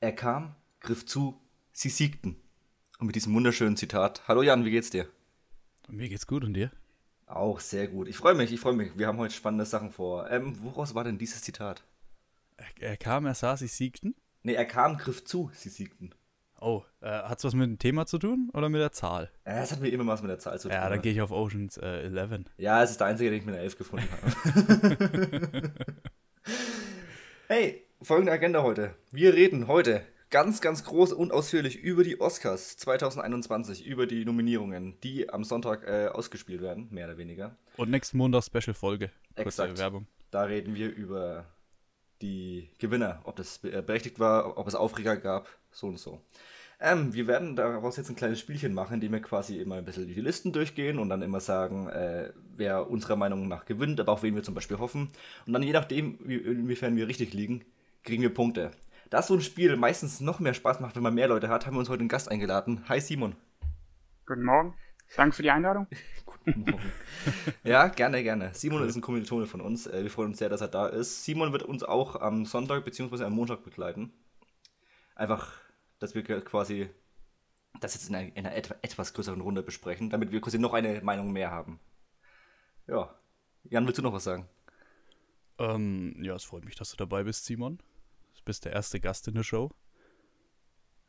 Er kam, griff zu, sie siegten. Und mit diesem wunderschönen Zitat. Hallo Jan, wie geht's dir? Mir geht's gut und dir? Auch sehr gut. Ich freue mich, ich freue mich. Wir haben heute spannende Sachen vor. Ähm, woraus war denn dieses Zitat? Er, er kam, er sah, sie siegten? Nee, er kam, griff zu, sie siegten. Oh, äh, hat's was mit dem Thema zu tun oder mit der Zahl? Ja, es hat mir immer was mit der Zahl zu tun. Ja, dann gehe ich auf Oceans äh, 11. Ja, es ist der einzige, den ich mit einer 11 gefunden habe. hey, folgende Agenda heute. Wir reden heute ganz, ganz groß und ausführlich über die Oscars 2021, über die Nominierungen, die am Sonntag äh, ausgespielt werden, mehr oder weniger. Und nächsten Montag Special-Folge. Exakt. Werbung. Da reden wir über die Gewinner, ob das äh, berechtigt war, ob es Aufreger gab, so und so. Ähm, wir werden daraus jetzt ein kleines Spielchen machen, indem wir quasi immer ein bisschen die Listen durchgehen und dann immer sagen, äh, wer unserer Meinung nach gewinnt, aber auch wen wir zum Beispiel hoffen. Und dann je nachdem, wie, inwiefern wir richtig liegen, kriegen wir Punkte. Da so ein Spiel meistens noch mehr Spaß macht, wenn man mehr Leute hat, haben wir uns heute einen Gast eingeladen. Hi Simon. Guten Morgen. Danke für die Einladung. Guten Morgen. ja, gerne, gerne. Simon ist ein Kommilitone von uns. Äh, wir freuen uns sehr, dass er da ist. Simon wird uns auch am Sonntag bzw. am Montag begleiten. Einfach dass wir quasi das jetzt in einer, in einer etwas größeren Runde besprechen, damit wir quasi noch eine Meinung mehr haben. Ja. Jan, willst du noch was sagen? Ähm, ja, es freut mich, dass du dabei bist, Simon. Du bist der erste Gast in der Show.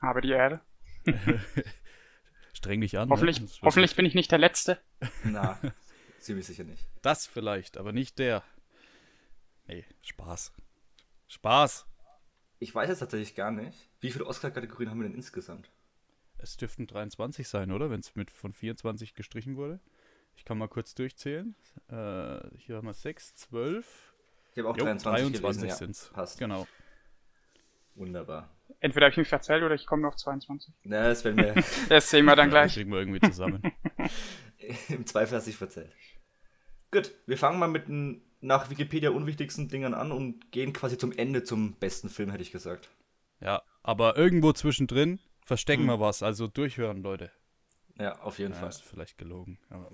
Habe die Erde. Streng dich an. Hoffentlich, ne? hoffentlich bin ich nicht der Letzte. Na, ziemlich sicher nicht. Das vielleicht, aber nicht der. Nee, Spaß. Spaß. Ich weiß es tatsächlich gar nicht. Wie viele Oscar-Kategorien haben wir denn insgesamt? Es dürften 23 sein, oder? Wenn es mit von 24 gestrichen wurde. Ich kann mal kurz durchzählen. Äh, hier haben wir 6, 12. Ich habe auch Jo, 23, 23 gelesen, sind's. Ja, passt. Genau. Wunderbar. Entweder habe ich mich verzählt oder ich komme noch auf 22. Na, das werden wir Das sehen wir dann Ja, gleich. kriegen wir irgendwie zusammen. im Zweifel hast du dich verzählt. Gut, wir fangen mal mit den nach Wikipedia unwichtigsten Dingern an und gehen quasi zum Ende zum besten Film, hätte ich gesagt. ja, aber irgendwo zwischendrin verstecken Hm. wir was. Also durchhören, Leute. Ja, auf jeden Ja, Fall. ist vielleicht gelogen, aber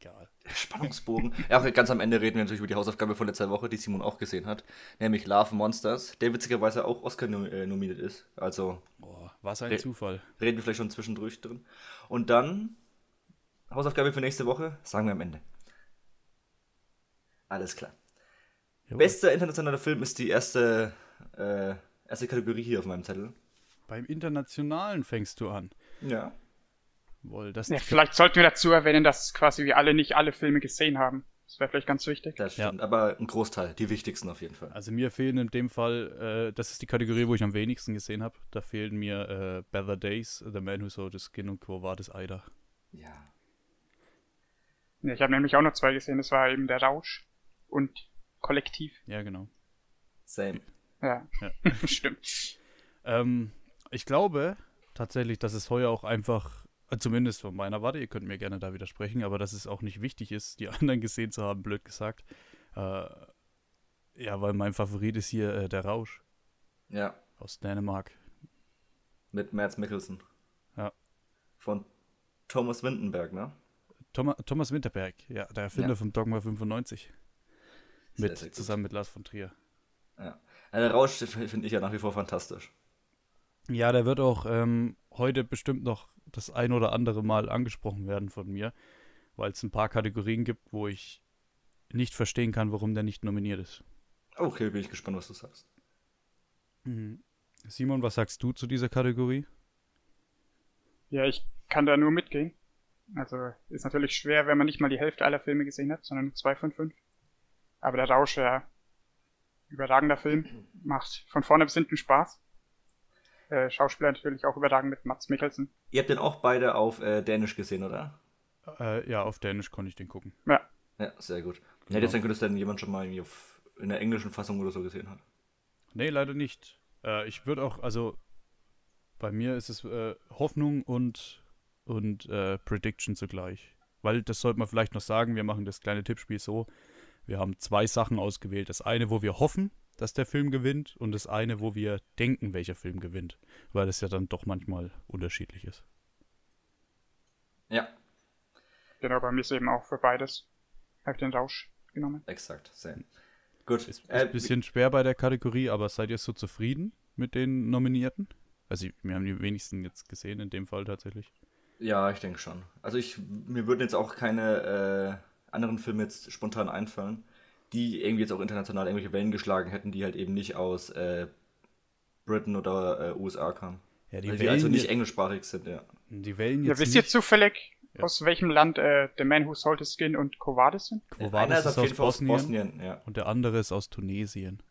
egal. Spannungsbogen. Ja, auch ganz am Ende reden wir natürlich über die Hausaufgabe von letzter Woche, die Simon auch gesehen hat, nämlich Love Monsters, der witzigerweise auch Oscar äh, nominiert ist. Also Boah, was ein Re- Zufall. reden wir vielleicht schon zwischendurch drin. Und dann Hausaufgabe für nächste Woche, sagen wir am Ende. Alles klar. Jawohl. Bester internationaler Film ist die erste, äh, erste Kategorie hier auf meinem Zettel. Beim Internationalen fängst du an. Ja. Wohl, das Ja, vielleicht sollten wir dazu erwähnen, dass quasi wir alle nicht alle Filme gesehen haben. Das wäre vielleicht ganz wichtig. Das Ja. stimmt. Aber ein Großteil, die wichtigsten auf jeden Fall. Also mir fehlen in dem Fall, äh, das ist die Kategorie, wo ich am wenigsten gesehen habe. Da fehlen mir äh, Better Days, The Man Who Sold His Skin und Quo Vadis Ida. Ja. Ja, ich habe nämlich auch noch zwei gesehen. Das war eben der Rausch und Kollektiv. Ja, genau. Same. Ja, Ja. stimmt. Ähm, ich glaube tatsächlich, dass es heuer auch einfach, zumindest von meiner Warte, ihr könnt mir gerne da widersprechen, aber dass es auch nicht wichtig ist, die anderen gesehen zu haben, blöd gesagt. Äh, ja, weil mein Favorit ist hier äh, der Rausch Ja. aus Dänemark. Mit Mads Mikkelsen. Ja. Von Thomas Windenberg, ne? Thomas, Thomas Winterberg, ja, der Erfinder Ja. vom Dogma 95. Sehr, Mit, sehr zusammen mit Lars von Trier. Ja. Der Rausch finde ich ja nach wie vor fantastisch. Ja, der wird auch ähm, heute bestimmt noch das ein oder andere Mal angesprochen werden von mir, weil es ein paar Kategorien gibt, wo ich nicht verstehen kann, warum der nicht nominiert ist. Okay, bin ich gespannt, was du sagst. Simon, was sagst du zu dieser Kategorie? Ja, ich kann da nur mitgehen. Also ist natürlich schwer, wenn man nicht mal die Hälfte aller Filme gesehen hat, sondern nur zwei von fünf. Aber der Rausch, ja, überragender Film, macht von vorne bis hinten Spaß. Äh, Schauspieler natürlich auch überragend mit Mats Mikkelsen. Ihr habt den auch beide auf äh, Dänisch gesehen, oder? Äh, ja, auf Dänisch konnte ich den gucken. Ja, Ja, sehr gut. Genau. Ja, jetzt dann könnte es dann jemand schon mal irgendwie auf, in der englischen Fassung oder so gesehen hat. Nee, leider nicht. Äh, ich würde auch, also bei mir ist es äh, Hoffnung und, und äh, Prediction zugleich. Weil das sollte man vielleicht noch sagen, wir machen das kleine Tippspiel so. Wir haben zwei Sachen ausgewählt. Das eine, wo wir hoffen, dass der Film gewinnt und das eine, wo wir denken, welcher Film gewinnt. Weil das ja dann doch manchmal unterschiedlich ist. Ja, genau, bei mir ist eben auch für beides. Hab den Rausch genommen. exakt. Same. Gut. Ist, ist äh, ein bisschen schwer bei der Kategorie, aber seid ihr so zufrieden? mit den Nominierten? Also wir haben die wenigsten jetzt gesehen in dem Fall tatsächlich. Ja, ich denke schon. Also ich, mir würden jetzt auch keine äh, anderen Filme jetzt spontan einfallen, die irgendwie jetzt auch international irgendwelche Wellen geschlagen hätten, die halt eben nicht aus äh, Britain oder äh, USA kamen. Ja, die Weil die also nicht englischsprachig sind, ja. Die Wellen Ja, jetzt wisst ihr nicht. zufällig, Ja. aus welchem Land äh, The Man Who Sold His Skin und Quo Vadis sind? Einer Vadis ist ist aus Bosnien, Bosnien, ja. und der andere ist aus Tunesien.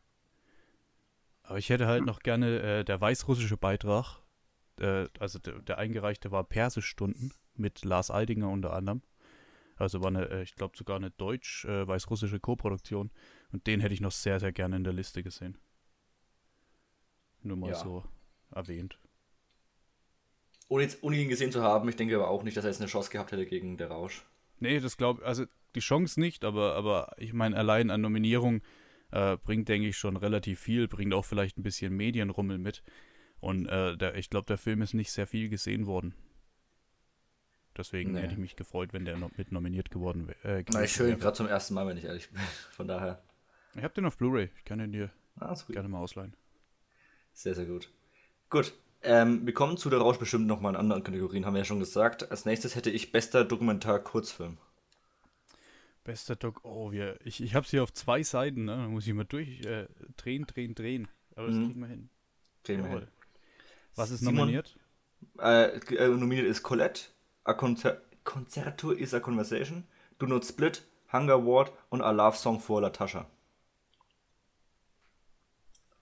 Aber ich hätte halt noch gerne äh, der weißrussische Beitrag, äh, also der, der eingereichte war Persischstunden mit Lars Eidinger unter anderem. Also war eine, äh, ich glaube sogar eine deutsch-weißrussische Koproduktion. Und den hätte ich noch sehr, sehr gerne in der Liste gesehen. Nur mal Ja. so erwähnt. Ohne, jetzt, ohne ihn gesehen zu haben, ich denke aber auch nicht, dass er jetzt eine Chance gehabt hätte gegen Der Rausch. Nee, das glaube also die Chance nicht, aber, aber ich meine, allein an Nominierung äh, bringt, denke ich, schon relativ viel, bringt auch vielleicht ein bisschen Medienrummel mit. Und äh, der, ich glaube, der Film ist nicht sehr viel gesehen worden. Deswegen Nee. hätte ich mich gefreut, wenn der noch mit nominiert geworden wäre. Äh, Na, ich höre ihn wäre. gerade zum ersten Mal, wenn ich ehrlich bin. Von daher, ich habe den auf Blu-ray. Ich kann den dir ah, gerne mal ausleihen. Sehr, sehr gut. Gut, ähm, wir kommen zu Der Rausch bestimmt nochmal in anderen Kategorien, haben wir ja schon gesagt. Als nächstes hätte ich bester Dokumentar-Kurzfilm. Bester Doc. Oh, wir, ich, ich habe sie auf zwei Seiten, ne? Da muss ich mal durch äh, drehen, drehen, drehen. Aber das Mhm. kriegen wir hin. Drehen wir hin. Was ist Simon? nominiert? Äh, äh, nominiert ist Colette, A Concer Concerto is a Conversation, Do Not Split, Hunger Ward und A Love Song for Latasha.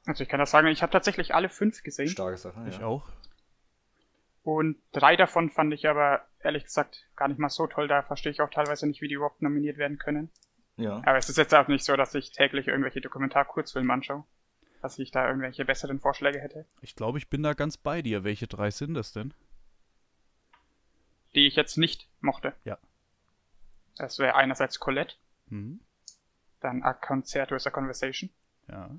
Also ich kann das sagen, ich habe tatsächlich alle fünf gesehen. Starke Sache, Ich ja. auch. Und drei davon fand ich aber ehrlich gesagt gar nicht mal so toll. Da verstehe ich auch teilweise nicht, wie die überhaupt nominiert werden können. Ja. Aber es ist jetzt auch nicht so, dass ich täglich irgendwelche Dokumentar-Kurzfilme anschaue. Dass ich da irgendwelche besseren Vorschläge hätte. Ich glaube, ich bin da ganz bei dir. Welche drei sind das denn? Die ich jetzt nicht mochte. Ja. Das wäre einerseits Colette, Mhm. dann A Concerto is a Conversation Ja.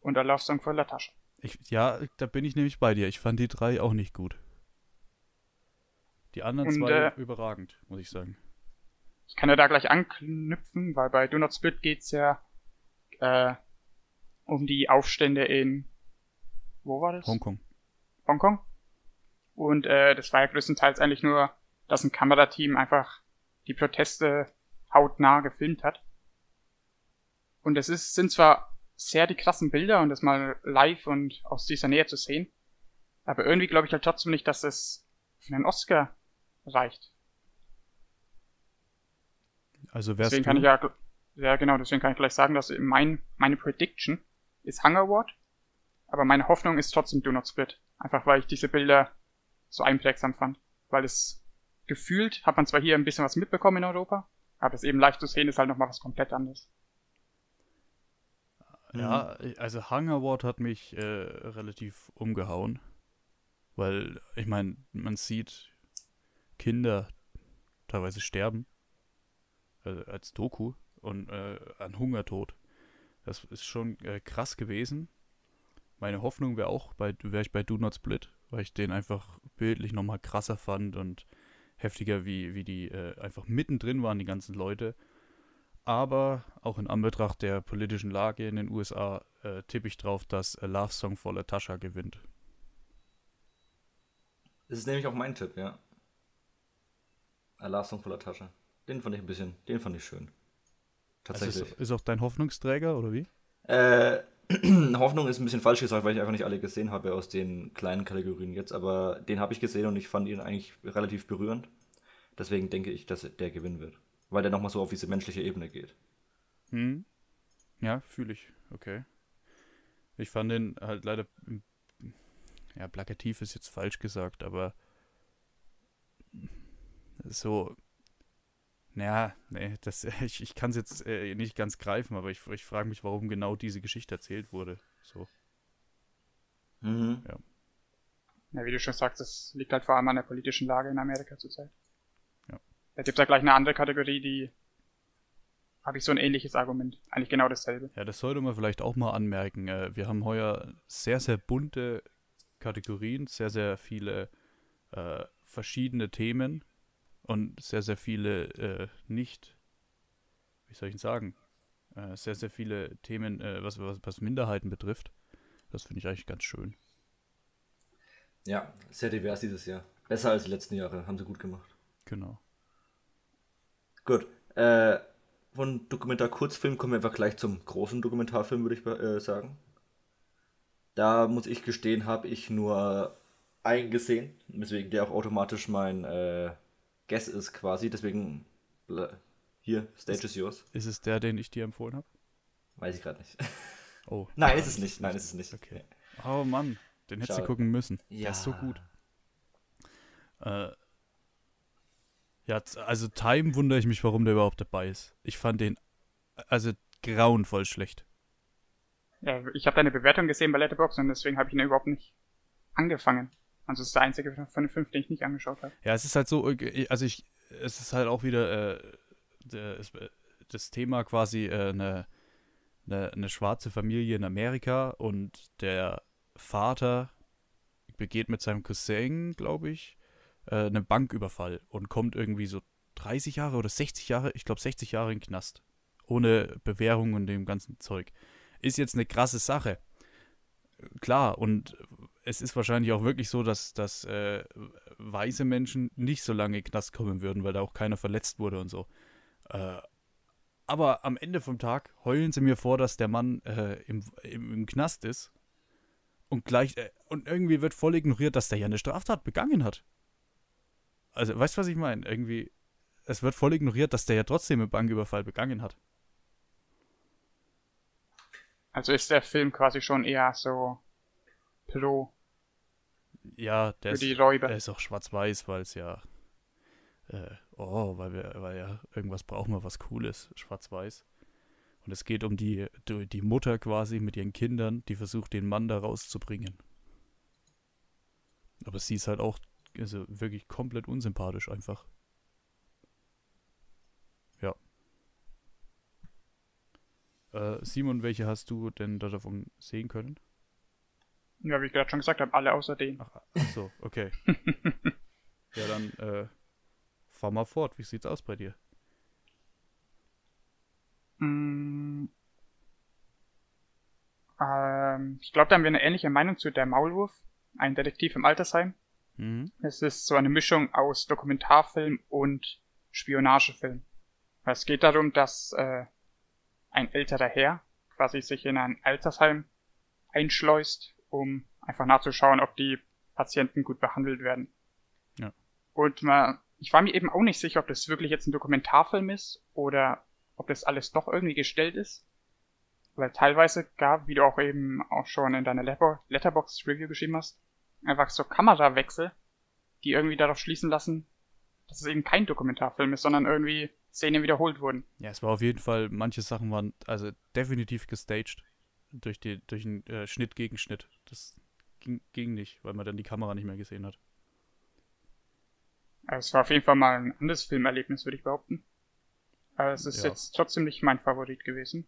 und A Love Song for Latasha. Ich, ja, da bin ich nämlich bei dir. Ich fand die drei auch nicht gut. Die anderen Und, zwei äh, überragend, muss ich sagen. Ich kann ja da gleich anknüpfen, weil bei Do Not Split geht's ja äh, um die Aufstände in wo war das? Hongkong. Hongkong. Und äh, das war ja größtenteils eigentlich nur, dass ein Kamerateam einfach die Proteste hautnah gefilmt hat. Und es ist, sind zwar sehr die krassen Bilder und das mal live und aus dieser Nähe zu sehen, aber irgendwie glaube ich halt trotzdem nicht, dass es für einen Oscar reicht. Also wärst Deswegen du, kann ich ja, ja genau, deswegen kann ich gleich sagen, dass mein, meine Prediction ist Hunger Ward, aber meine Hoffnung ist trotzdem Do Not Split. Einfach weil ich diese Bilder so einprägsam fand. Weil es gefühlt hat man zwar hier ein bisschen was mitbekommen in Europa, aber es eben live zu sehen ist halt nochmal was komplett anderes. Ja, also Hunger Award hat mich äh, relativ umgehauen. Weil, ich meine, man sieht Kinder teilweise sterben. Also als Doku und äh, an Hungertod. Das ist schon äh, krass gewesen. Meine Hoffnung wäre auch, bei wäre ich bei Do Not Split, weil ich den einfach bildlich nochmal krasser fand und heftiger, wie, wie die äh, einfach mittendrin waren, die ganzen Leute. Aber auch in Anbetracht der politischen Lage in den USA äh, tippe ich drauf, dass A Love Song for Latasha gewinnt. Das ist nämlich auch mein Tipp, ja. A Love Song for Latasha. Den fand ich ein bisschen, den fand ich schön. Also Tatsächlich. ist, ist auch dein Hoffnungsträger, oder wie? Äh, Hoffnung ist ein bisschen falsch gesagt, weil ich einfach nicht alle gesehen habe aus den kleinen Kategorien jetzt, aber den habe ich gesehen und ich fand ihn eigentlich relativ berührend. Deswegen denke ich, dass der gewinnen wird. Weil der nochmal so auf diese menschliche Ebene geht. Hm? Ja, fühle ich. Okay. Ich fand den halt leider. Ja, plakativ ist jetzt falsch gesagt, aber. So. Naja, nee, das, ich, ich kann es jetzt äh, nicht ganz greifen, aber ich, ich frage mich, warum genau diese Geschichte erzählt wurde. So. Mhm. Ja, wie du schon sagst, das liegt halt vor allem an der politischen Lage in Amerika zurzeit. Ja. Da gibt's ja gleich eine andere Kategorie, die habe ich so ein ähnliches Argument. Eigentlich genau dasselbe. Ja, das sollte man vielleicht auch mal anmerken. Äh, Wir haben heuer sehr, sehr bunte Kategorien, sehr, sehr viele äh, verschiedene Themen und sehr, sehr viele äh, nicht, wie soll ich denn sagen, äh, sehr, sehr viele Themen, äh, was, was, was Minderheiten betrifft. Das finde ich eigentlich ganz schön. Ja, sehr divers dieses Jahr. Besser als die letzten Jahre, haben sie gut gemacht. Genau. Gut. Äh, von Dokumentar-Kurzfilm kommen wir einfach gleich zum großen Dokumentarfilm, würde ich äh, sagen. Da muss ich gestehen, habe ich nur einen gesehen, weswegen der auch automatisch mein äh, Guess ist quasi. Deswegen hier, Stage ist, is yours. Ist es der, den ich dir empfohlen habe? Weiß ich gerade nicht. Oh. Nein, ist es nicht. Nein, ist es nicht. Okay. Oh Mann, den hättest du gucken müssen. Ja. Der ist so gut. Äh, ja, also Time wundere ich mich, warum der überhaupt dabei ist. Ich fand den also grauenvoll schlecht. Ja, ich habe deine Bewertung gesehen bei Letterboxd und deswegen habe ich ihn überhaupt nicht angefangen. Also es ist der einzige von den fünf, den ich nicht angeschaut habe. Ja, es ist halt so, also ich, es ist halt auch wieder äh, das Thema quasi äh, eine, eine, eine schwarze Familie in Amerika und der Vater begeht mit seinem Cousin, glaube ich, äh, einen Banküberfall und kommt irgendwie so 30 Jahre oder 60 Jahre, ich glaube 60 Jahre in den Knast. Ohne Bewährung und dem ganzen Zeug. Ist jetzt eine krasse Sache. Klar, und es ist wahrscheinlich auch wirklich so, dass, dass äh, weiße Menschen nicht so lange in Knast kommen würden, weil da auch keiner verletzt wurde und so. Äh, aber am Ende vom Tag heulen sie mir vor, dass der Mann äh, im, im, im, Knast ist und gleich äh, und irgendwie wird voll ignoriert, dass der ja eine Straftat begangen hat. Also, weißt du, was ich meine? Irgendwie, es wird voll ignoriert, dass der ja trotzdem einen Banküberfall begangen hat. Also ist der Film quasi schon eher so pro. Ja, der, ist, der ist auch schwarz-weiß, weil es ja äh, oh, weil wir, weil ja, irgendwas brauchen wir, was cool ist, schwarz-weiß. Und es geht um die, die Mutter quasi mit ihren Kindern, die versucht, den Mann da rauszubringen. Aber sie ist halt auch also wirklich komplett unsympathisch einfach. Ja. Äh, Simon, welche hast du denn da davon sehen können? Ja, wie ich gerade schon gesagt habe, alle außer den. Ach, ach so, okay. ja, dann äh, fahr mal fort. Wie sieht's aus bei dir? Mm, ähm, ich glaube, da haben wir eine ähnliche Meinung zu Der Maulwurf, ein Detektiv im Altersheim. Mhm. Es ist so eine Mischung aus Dokumentarfilm und Spionagefilm. Es geht darum, dass äh, ein älterer Herr quasi sich in ein Altersheim einschleust, um einfach nachzuschauen, ob die Patienten gut behandelt werden. Ja. Und man ich war mir eben auch nicht sicher, ob das wirklich jetzt ein Dokumentarfilm ist oder ob das alles doch irgendwie gestellt ist. Weil teilweise gab, wie du auch eben auch schon in deiner Letterbox Review geschrieben hast, einfach so Kamerawechsel, die irgendwie darauf schließen lassen, dass es eben kein Dokumentarfilm ist, sondern irgendwie Szenen wiederholt wurden. Ja, es war auf jeden Fall, manche Sachen waren also definitiv gestaged durch, die, durch einen äh, Schnitt gegen Schnitt. Das ging, ging nicht, weil man dann die Kamera nicht mehr gesehen hat. Also es war auf jeden Fall mal ein anderes Filmerlebnis, würde ich behaupten. Aber es ist ja. jetzt trotzdem nicht mein Favorit gewesen.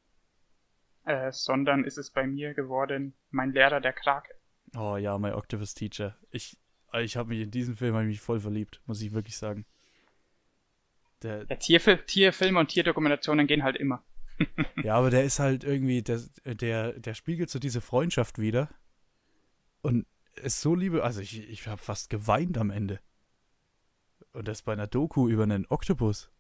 Äh, sondern ist es bei mir geworden mein Lehrer der Krake. Oh ja, My Octopus Teacher. Ich, ich habe mich in diesen Film mich voll verliebt, muss ich wirklich sagen. Der, ja, Tierfil Tierfilme und Tierdokumentationen gehen halt immer. Ja, aber der ist halt irgendwie, der, der, der spiegelt so diese Freundschaft wieder. Und ist so liebe, also ich, ich habe fast geweint am Ende. Und das bei einer Doku über einen Oktopus.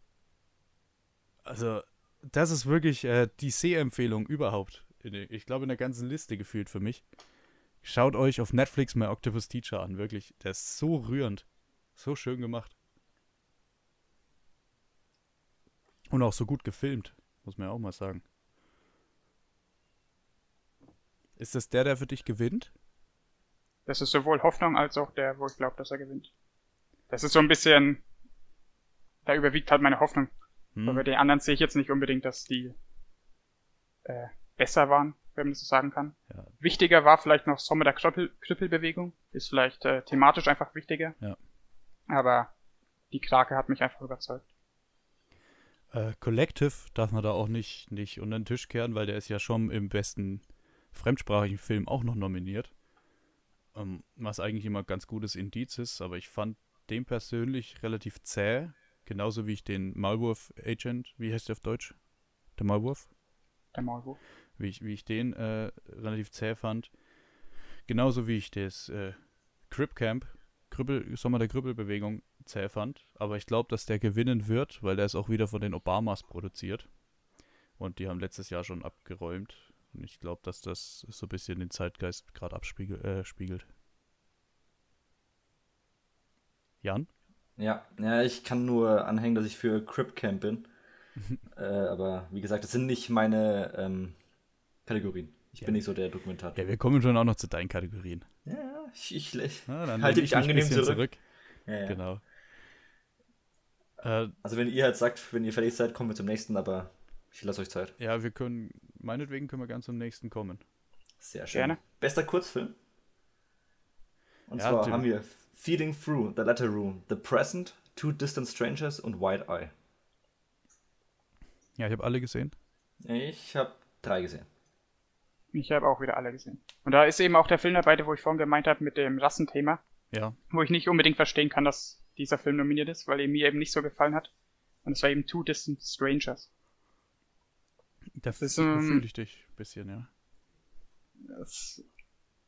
Also, das ist wirklich äh, die Sehempfehlung überhaupt. Ich glaube, in der ganzen Liste gefühlt für mich. Schaut euch auf Netflix My Octopus Teacher an, wirklich. Der ist so rührend. So schön gemacht. Und auch so gut gefilmt, muss man ja auch mal sagen. Ist das der, der für dich gewinnt? Das ist sowohl Hoffnung als auch der, wo ich glaube, dass er gewinnt. Das ist so ein bisschen, da überwiegt halt meine Hoffnung. Hm. Aber bei den anderen sehe ich jetzt nicht unbedingt, dass die äh, besser waren, wenn man das so sagen kann. Ja. Wichtiger war vielleicht noch Sommer der Krüppel Krüppelbewegung. Ist vielleicht äh, thematisch einfach wichtiger. Ja. Aber die Krake hat mich einfach überzeugt. Äh, Collective darf man da auch nicht, nicht unter den Tisch kehren, weil der ist ja schon im besten fremdsprachigen Film auch noch nominiert. Ähm, was eigentlich immer ganz gutes Indiz ist, aber ich fand den persönlich relativ zäh, genauso wie ich den Maulwurf Agent, wie heißt der auf Deutsch? Der Maulwurf? Der Maulwurf. Wie ich, wie ich den äh, relativ zäh fand. Genauso wie ich das äh, Crip Camp, Krüppel, Sommer der Krüppelbewegung zäh fand. Aber ich glaube, dass der gewinnen wird, weil der ist auch wieder von den Obamas produziert. Und die haben letztes Jahr schon abgeräumt. Und ich glaube, dass das so ein bisschen den Zeitgeist gerade abspiegelt. Äh, spiegelt. Jan? Ja, ja, ich kann nur anhängen, dass ich für Crip Camp bin. äh, aber wie gesagt, das sind nicht meine ähm, Kategorien. Ich Ja. bin nicht so der Dokumentator. Ja, wir kommen schon auch noch zu deinen Kategorien. Ja, ich, ich, ich dann halte mich ich angenehm zurück. zurück. Ja, ja. Genau. Äh, Also wenn ihr halt sagt, wenn ihr fertig seid, kommen wir zum nächsten, aber ich lasse euch Zeit. ja, wir können, meinetwegen können wir ganz zum nächsten kommen. Sehr schön. Gerne. Bester Kurzfilm? Und Ja, zwar haben wir Feeding Through, The Letter Room, The Present, Two Distant Strangers und White Eye. Ja, ich habe alle gesehen. Ich habe drei gesehen. Ich habe auch wieder alle gesehen. Und da ist eben auch der Film dabei, wo ich vorhin gemeint habe mit dem Rassenthema, Ja. wo ich nicht unbedingt verstehen kann, dass dieser Film nominiert ist, weil er mir eben nicht so gefallen hat. Und es war eben Two Distant Strangers. Da ist, ähm, fühle ich dich ein bisschen, ja. Das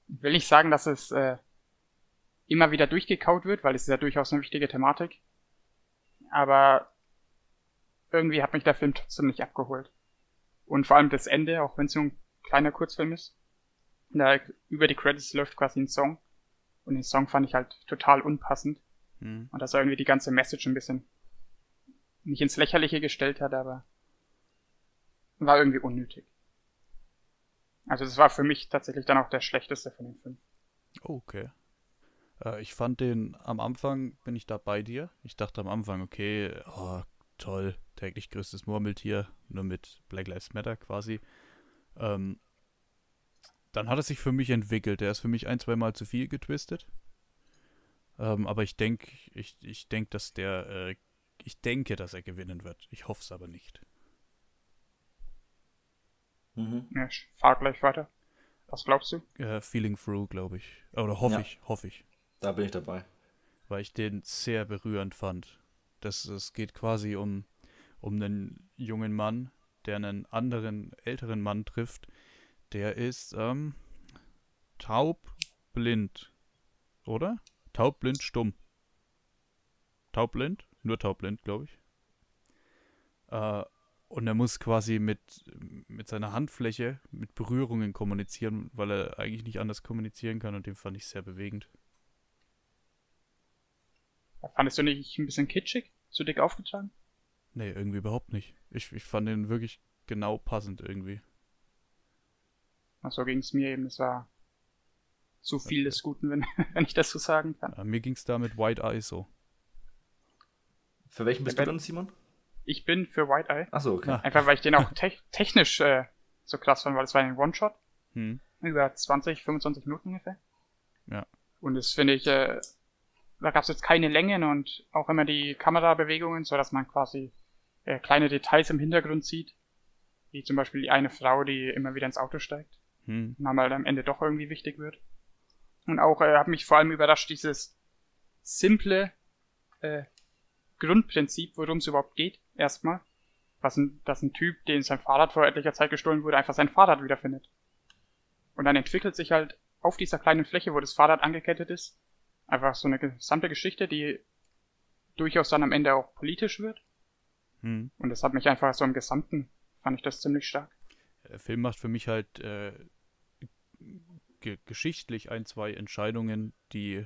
will nicht sagen, dass es äh, immer wieder durchgekaut wird, weil es ist ja durchaus eine wichtige Thematik. Aber irgendwie hat mich der Film trotzdem nicht abgeholt. Und vor allem das Ende, auch wenn es nur ein kleiner Kurzfilm ist. Da über die Credits läuft quasi ein Song. Und den Song fand ich halt total unpassend. Hm. Und dass er irgendwie die ganze Message ein bisschen nicht ins Lächerliche gestellt hat, aber war irgendwie unnötig. Also das war für mich tatsächlich dann auch der schlechteste von den fünf. Okay. Äh, ich fand den am Anfang, bin ich da bei dir. Ich dachte am Anfang, okay, oh, toll, täglich größtes Murmeltier, nur mit Black Lives Matter quasi. Ähm, dann hat es sich für mich entwickelt. Der ist für mich ein, zwei Mal zu viel getwistet. Ähm, aber ich denke, ich, ich denke, dass der, äh, ich denke, dass er gewinnen wird. Ich hoffe es aber nicht. Mhm. Ja, ich fahr gleich weiter. Was glaubst du? Äh, Feeling Through, glaube ich. Oder hoffe Ja. ich, hoffe ich. Da bin ich dabei. weil ich den sehr berührend fand. Das, es geht quasi um, um einen jungen Mann, der einen anderen, älteren Mann trifft. Der ist ähm, taubblind, oder? Taubblind, stumm. Taubblind? Nur taubblind, glaube ich. Äh, und er muss quasi mit, mit seiner Handfläche, mit Berührungen kommunizieren, weil er eigentlich nicht anders kommunizieren kann und den fand ich sehr bewegend. Fandest du nicht ein bisschen kitschig? Zu dick aufgetragen? Nee, irgendwie überhaupt nicht. Ich, ich fand den wirklich genau passend irgendwie. Ach, so ging es mir eben. Es war zu viel des Guten, wenn, wenn ich das so sagen kann. Äh, mir ging es da mit White Eye so. Für welchen bist Ja, du dann, Simon? Ich bin für White Eye. Achso, okay. Ah. Einfach weil ich den auch te technisch äh, so krass fand, weil es war ein One-Shot. Hm. Über 20, 25 Minuten ungefähr. Ja. Und das finde ich, äh, da gab es jetzt keine Längen und auch immer die Kamerabewegungen, so dass man quasi äh, kleine Details im Hintergrund sieht. Wie zum Beispiel die eine Frau, die immer wieder ins Auto steigt. Hm. und halt am Ende doch irgendwie wichtig wird. Und auch äh, hat mich vor allem überrascht, dieses simple äh, Grundprinzip, worum es überhaupt geht, erstmal. Was ein, dass ein Typ, den sein Fahrrad vor etlicher Zeit gestohlen wurde, einfach sein Fahrrad wiederfindet. Und dann entwickelt sich halt auf dieser kleinen Fläche, wo das Fahrrad angekettet ist, einfach so eine gesamte Geschichte, die durchaus dann am Ende auch politisch wird. Hm. Und das hat mich einfach so im Gesamten, fand ich das ziemlich stark. Der Film macht für mich halt äh, ge geschichtlich ein, zwei Entscheidungen, die,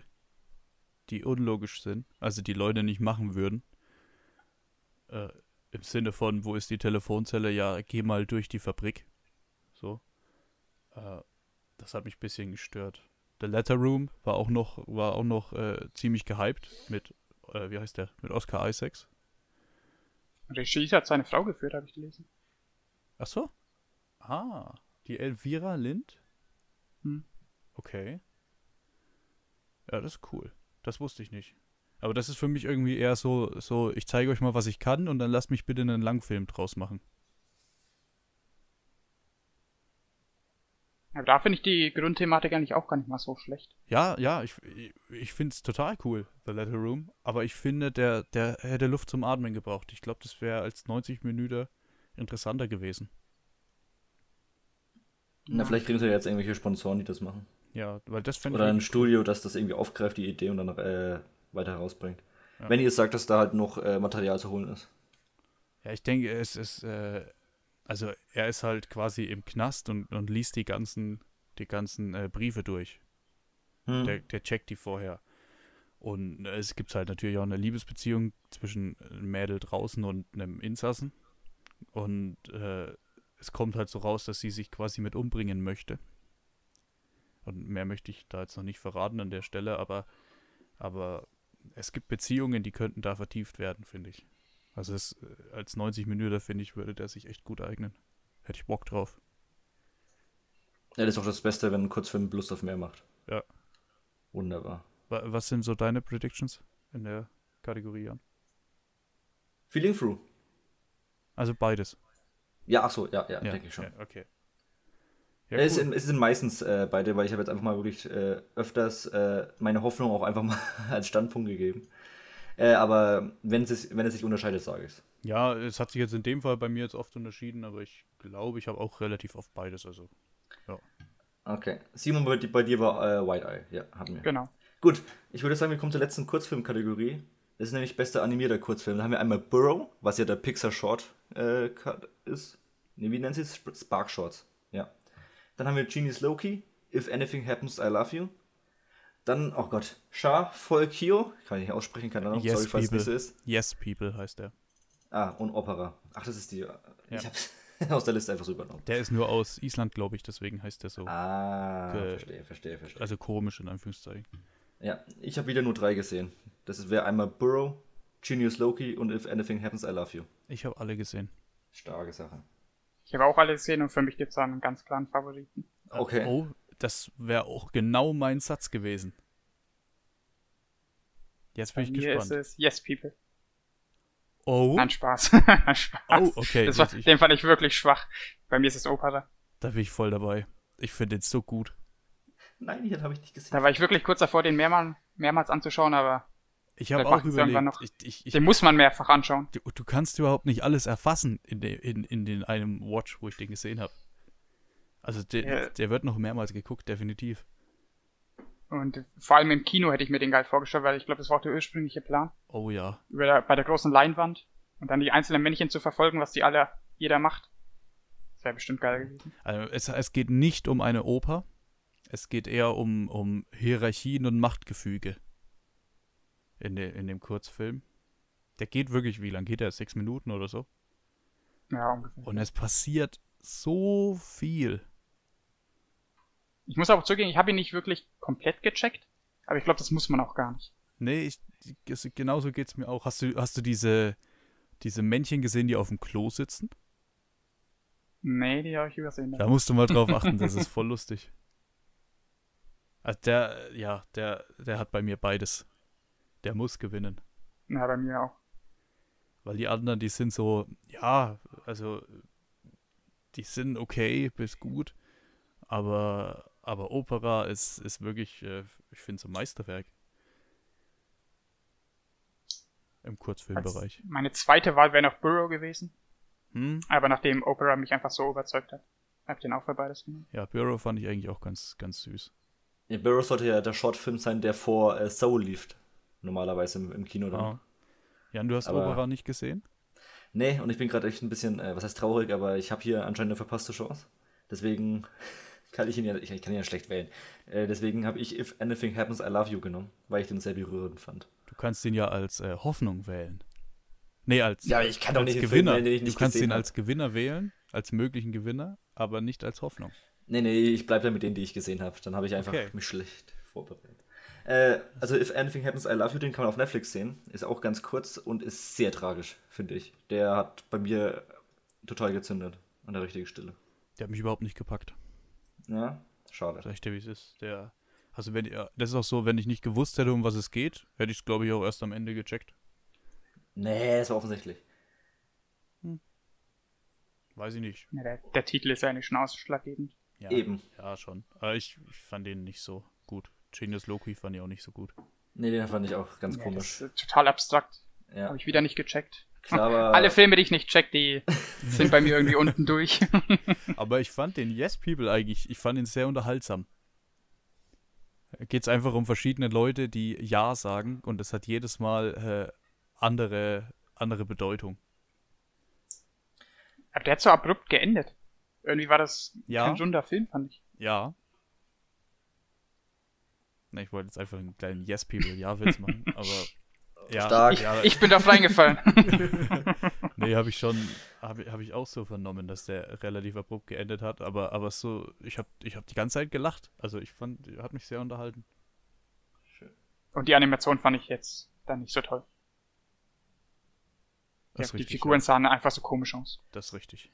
die unlogisch sind, also die Leute nicht machen würden. Äh, Im Sinne von, wo ist die Telefonzelle? Ja, geh mal durch die Fabrik. So. Äh, das hat mich ein bisschen gestört. The Letter Room war auch noch, war auch noch äh, ziemlich gehypt mit, äh, wie heißt der? Mit Oscar Isaacs. Regie hat seine Frau geführt, habe ich gelesen. Ach so. Ah, die Elvira Lind? Hm. Okay. Ja, das ist cool. Das wusste ich nicht. Aber das ist für mich irgendwie eher so, so, ich zeige euch mal, was ich kann und dann lasst mich bitte einen Langfilm draus machen. Aber da finde ich die Grundthematik eigentlich auch gar nicht mal so schlecht. Ja, ja, ich, ich, ich finde es total cool, The Letter Room. Aber ich finde, der, der hätte Luft zum Atmen gebraucht. Ich glaube, das wäre als 90 Minuten interessanter gewesen. Na, vielleicht kriegen sie ja jetzt irgendwelche Sponsoren, die das machen. Ja, weil das fände Oder ein ich. Studio, das das irgendwie aufgreift, die Idee und dann äh, weiter herausbringt. Ja. Wenn ihr sagt, dass da halt noch äh, Material zu holen ist. Ja, ich denke, es ist, äh, also er ist halt quasi im Knast und, und liest die ganzen, die ganzen äh, Briefe durch. Hm. Der, der checkt die vorher. Und äh, es gibt halt natürlich auch eine Liebesbeziehung zwischen einem Mädel draußen und einem Insassen. Und äh, es kommt halt so raus, dass sie sich quasi mit umbringen möchte. Und mehr möchte ich da jetzt noch nicht verraten an der Stelle, aber, aber es gibt Beziehungen, die könnten da vertieft werden, finde ich. Also es, äh, als 90 Minuten, finde ich, würde der sich echt gut eignen. Hätte ich Bock drauf. Ja, das ist auch das Beste, wenn ein Kurzfilm Lust auf mehr macht. Ja. Wunderbar. Wa- Was sind so deine Predictions in der Kategorie, Jan? Feeling Through. Also beides. Ja, ach so, ja, ja, Ja, denke ich schon. ja, okay. Ja, Ja, es, sind, es sind meistens äh, beide, weil ich habe jetzt einfach mal wirklich äh, öfters äh, meine Hoffnung auch einfach mal als Standpunkt gegeben. Äh, aber wenn es, wenn es sich unterscheidet, sage ich es. ja, es hat sich jetzt in dem Fall bei mir jetzt oft unterschieden, aber ich glaube, ich habe auch relativ oft beides. Also Okay. Simon, bei, bei dir war äh, White Eye. Ja, hatten wir. Genau. Gut, ich würde sagen, wir kommen zur letzten Kurzfilmkategorie. Das ist nämlich bester animierter Kurzfilm. Da haben wir einmal Burrow, was ja der Pixar Short äh, Cut ist. Nee, wie nennt sie es? Sp- Spark Shorts. Dann haben wir Genius Loki, If Anything Happens, I Love You. Dann, oh Gott, Shah Folkio. Kann ich nicht aussprechen, keine Ahnung. Yes, Sorry, falls es nicht so People. ist. Yes People heißt der. Ah, und Opera. Ach, das ist die. Ja. Ich hab's aus der Liste einfach so übernommen. Der ist nur aus Island, glaube ich, deswegen heißt der so. Ah, Ge- verstehe, verstehe, verstehe. Also komisch in Anführungszeichen. Ja, ich habe wieder nur drei gesehen. Das wäre einmal Burrow, Genius Loki und If Anything Happens, I Love You. Ich habe alle gesehen. Starke Sache. Ich habe auch alle gesehen und für mich gibt es einen ganz klaren Favoriten. Okay. Oh, das wäre auch genau mein Satz gewesen. Jetzt bin Bei ich mir gespannt. ist es Yes People. Oh, Nein, Spaß. Spaß. oh, okay. Das war, ich, den fand ich wirklich schwach. Bei mir ist es Opera. da bin ich voll dabei. Ich finde den so gut. Nein, den habe ich nicht gesehen. Da war ich wirklich kurz davor, den mehrmal, mehrmals anzuschauen, aber Ich habe auch überlegt, noch- ich, ich, ich, den muss man mehrfach anschauen. du, du kannst überhaupt nicht alles erfassen in, de, in, in den einem Watch, wo ich den gesehen habe. Also der, Ja. der wird noch mehrmals geguckt, definitiv. Und vor allem im Kino hätte ich mir den geil vorgestellt, weil ich glaube, das war auch der ursprüngliche Plan. Oh ja. Über der, bei der großen Leinwand. Und dann die einzelnen Männchen zu verfolgen, was die alle, jeder macht. Das wäre bestimmt geil gewesen. Also es, es geht nicht um eine Oper. Es geht eher um, um Hierarchien und Machtgefüge. In, de, in dem Kurzfilm. Der geht wirklich, wie lang geht der? Sechs Minuten oder so? Ja, ungefähr. Und es passiert so viel. Ich muss aber zugeben, ich habe ihn nicht wirklich komplett gecheckt. Aber ich glaube, das muss man auch gar nicht. Nee, ich, es, genauso geht's mir auch. Hast du, hast du diese, diese Männchen gesehen, die auf dem Klo sitzen? Nee, die habe ich übersehen. Da musst du mal drauf achten, das ist voll lustig. Also der, ja, der, der hat bei mir beides. Der muss gewinnen. Ja, bei mir auch. Weil die anderen, die sind so, ja, also die sind okay bis gut, aber, aber Opera ist, ist wirklich, äh, ich finde so ein Meisterwerk. Im Kurzfilmbereich. Als meine zweite Wahl wäre noch Burrow gewesen. Hm? Aber nachdem Opera mich einfach so überzeugt hat, habe ich den auch für beides genommen. Ja, Bureau fand ich eigentlich auch ganz, ganz süß. Ja, Burrow sollte ja der Shortfilm sein, der vor äh, Soul lief. Normalerweise im, im Kino dann. Ah. Jan, du hast Aber- Opera nicht gesehen? Nee, und ich bin gerade echt ein bisschen, äh, was heißt traurig, aber ich habe hier anscheinend eine verpasste Chance. Deswegen kann ich ihn ja, ich, ich kann ihn ja schlecht wählen. Äh, deswegen habe ich If Anything Happens, I Love You genommen, weil ich den sehr berührend fand. Du kannst ihn ja als äh, Hoffnung wählen. Nee, als, Ja, ich kann doch nicht Film Gewinner. wählen, den ich du nicht kannst ihn hab. als Gewinner wählen, als möglichen Gewinner, aber nicht als Hoffnung. Nee, nee, ich bleibe da mit denen, die ich gesehen habe. Dann habe ich einfach Okay. mich schlecht vorbereitet. Äh, also If Anything Happens, I Love You, den kann man auf Netflix sehen. Ist auch ganz kurz und ist sehr tragisch, finde ich. Der hat bei mir total gezündet. An der richtigen Stelle. Der hat mich überhaupt nicht gepackt. Ja, schade. Sag ich dir, wie es ist. Der, also wenn das ist auch so, wenn ich nicht gewusst hätte, um was es geht, hätte ich es, glaube ich, auch erst am Ende gecheckt. Nee, das war offensichtlich. Weiß ich nicht. Ja, der, der Titel ist ja eigentlich schon ausschlaggebend. Ja, Eben. Ja, schon. Aber ich, ich fand den nicht so. Genius Loki fand ich auch nicht so gut. Nee, den fand ich auch ganz Ja, komisch. total abstrakt. Ja, Habe ich wieder nicht gecheckt. klar, aber Alle Filme, die ich nicht check, die sind bei mir irgendwie unten durch. Aber ich fand den Yes People eigentlich, ich fand ihn sehr unterhaltsam. geht es einfach um verschiedene Leute, die Ja sagen und es hat jedes Mal äh, andere, andere Bedeutung. Aber der hat so abrupt geendet. Irgendwie war das Ja. kein runder Film, fand ich. Ja. Na, ich wollte jetzt einfach einen kleinen Yes People Ja-Witz machen, aber ja, Stark. ja Ich bin drauf reingefallen. nee, habe ich schon, habe hab ich auch so vernommen, dass der relativ abrupt geendet hat, aber, aber so, ich habe ich hab die ganze Zeit gelacht. Also ich fand, hat mich sehr unterhalten. Und die Animation fand ich jetzt dann nicht so toll. Das ist die Figuren ja. sahen einfach so komisch aus. Das ist richtig.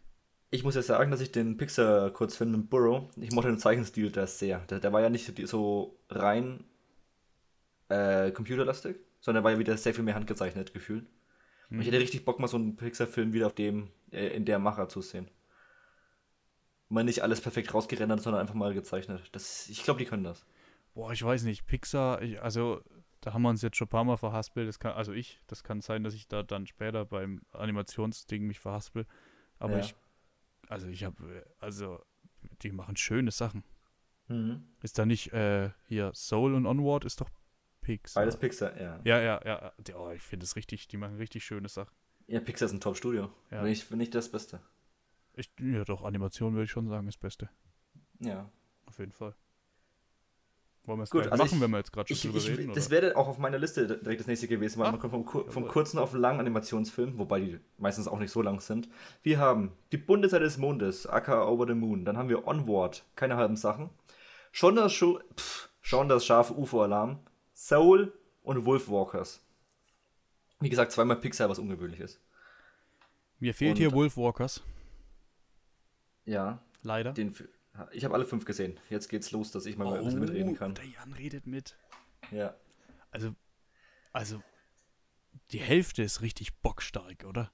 Ich muss ja sagen, dass ich den Pixar-Kurzfilm mit Burrow, ich mochte den Zeichenstil da sehr. Der, der war ja nicht so rein äh, computerlastig, sondern war ja wieder sehr viel mehr handgezeichnet gefühlt. Und ich hätte richtig Bock, mal so einen Pixar-Film wieder auf dem, äh, in der Macher zu sehen. Mal nicht alles perfekt rausgerendert, sondern einfach mal gezeichnet. Das, ich glaube, die können das. Boah, ich weiß nicht, Pixar, ich, also da haben wir uns jetzt schon ein paar Mal verhaspelt. Das kann, also ich, das kann sein, dass ich da dann später beim Animationsding mich verhaspel. Aber Ja. ich, also ich habe, also die machen schöne Sachen. Mhm. Ist da nicht äh, hier Soul und Onward ist doch Pixar. Beides Pixar, ja. Ja, ja, ja. Oh, ich finde es richtig, die machen richtig schöne Sachen. Ja, Pixar ist ein Top-Studio. Ja. Wenn, nicht, wenn nicht das Beste. Ich, ja, doch, Animation würde ich schon sagen, ist Beste. Ja. Auf jeden Fall. Wollen wir es Gut, also machen, ich- wenn wir jetzt gerade schon Ich, ich, reden? das wäre auch auf meiner Liste direkt das nächste gewesen, weil Ah, man kommt vom, Kur vom kurzen auf langen Animationsfilm, wobei die meistens auch nicht so lang sind. Wir haben Die bunte Seite des Mondes, aka Over the Moon. Dann haben wir Onward, keine halben Sachen. Schon das, Schu pff, schon das scharfe UFO-Alarm, Soul und Wolfwalkers. Wie gesagt, zweimal Pixar, was ungewöhnlich ist. Mir fehlt und- hier Wolfwalkers. Ja, Leider. den, ich habe alle fünf gesehen. Jetzt geht's los, dass ich mal ein bisschen mitreden kann. der Jan redet mit. Ja. Also, also, die Hälfte ist richtig bockstark, oder?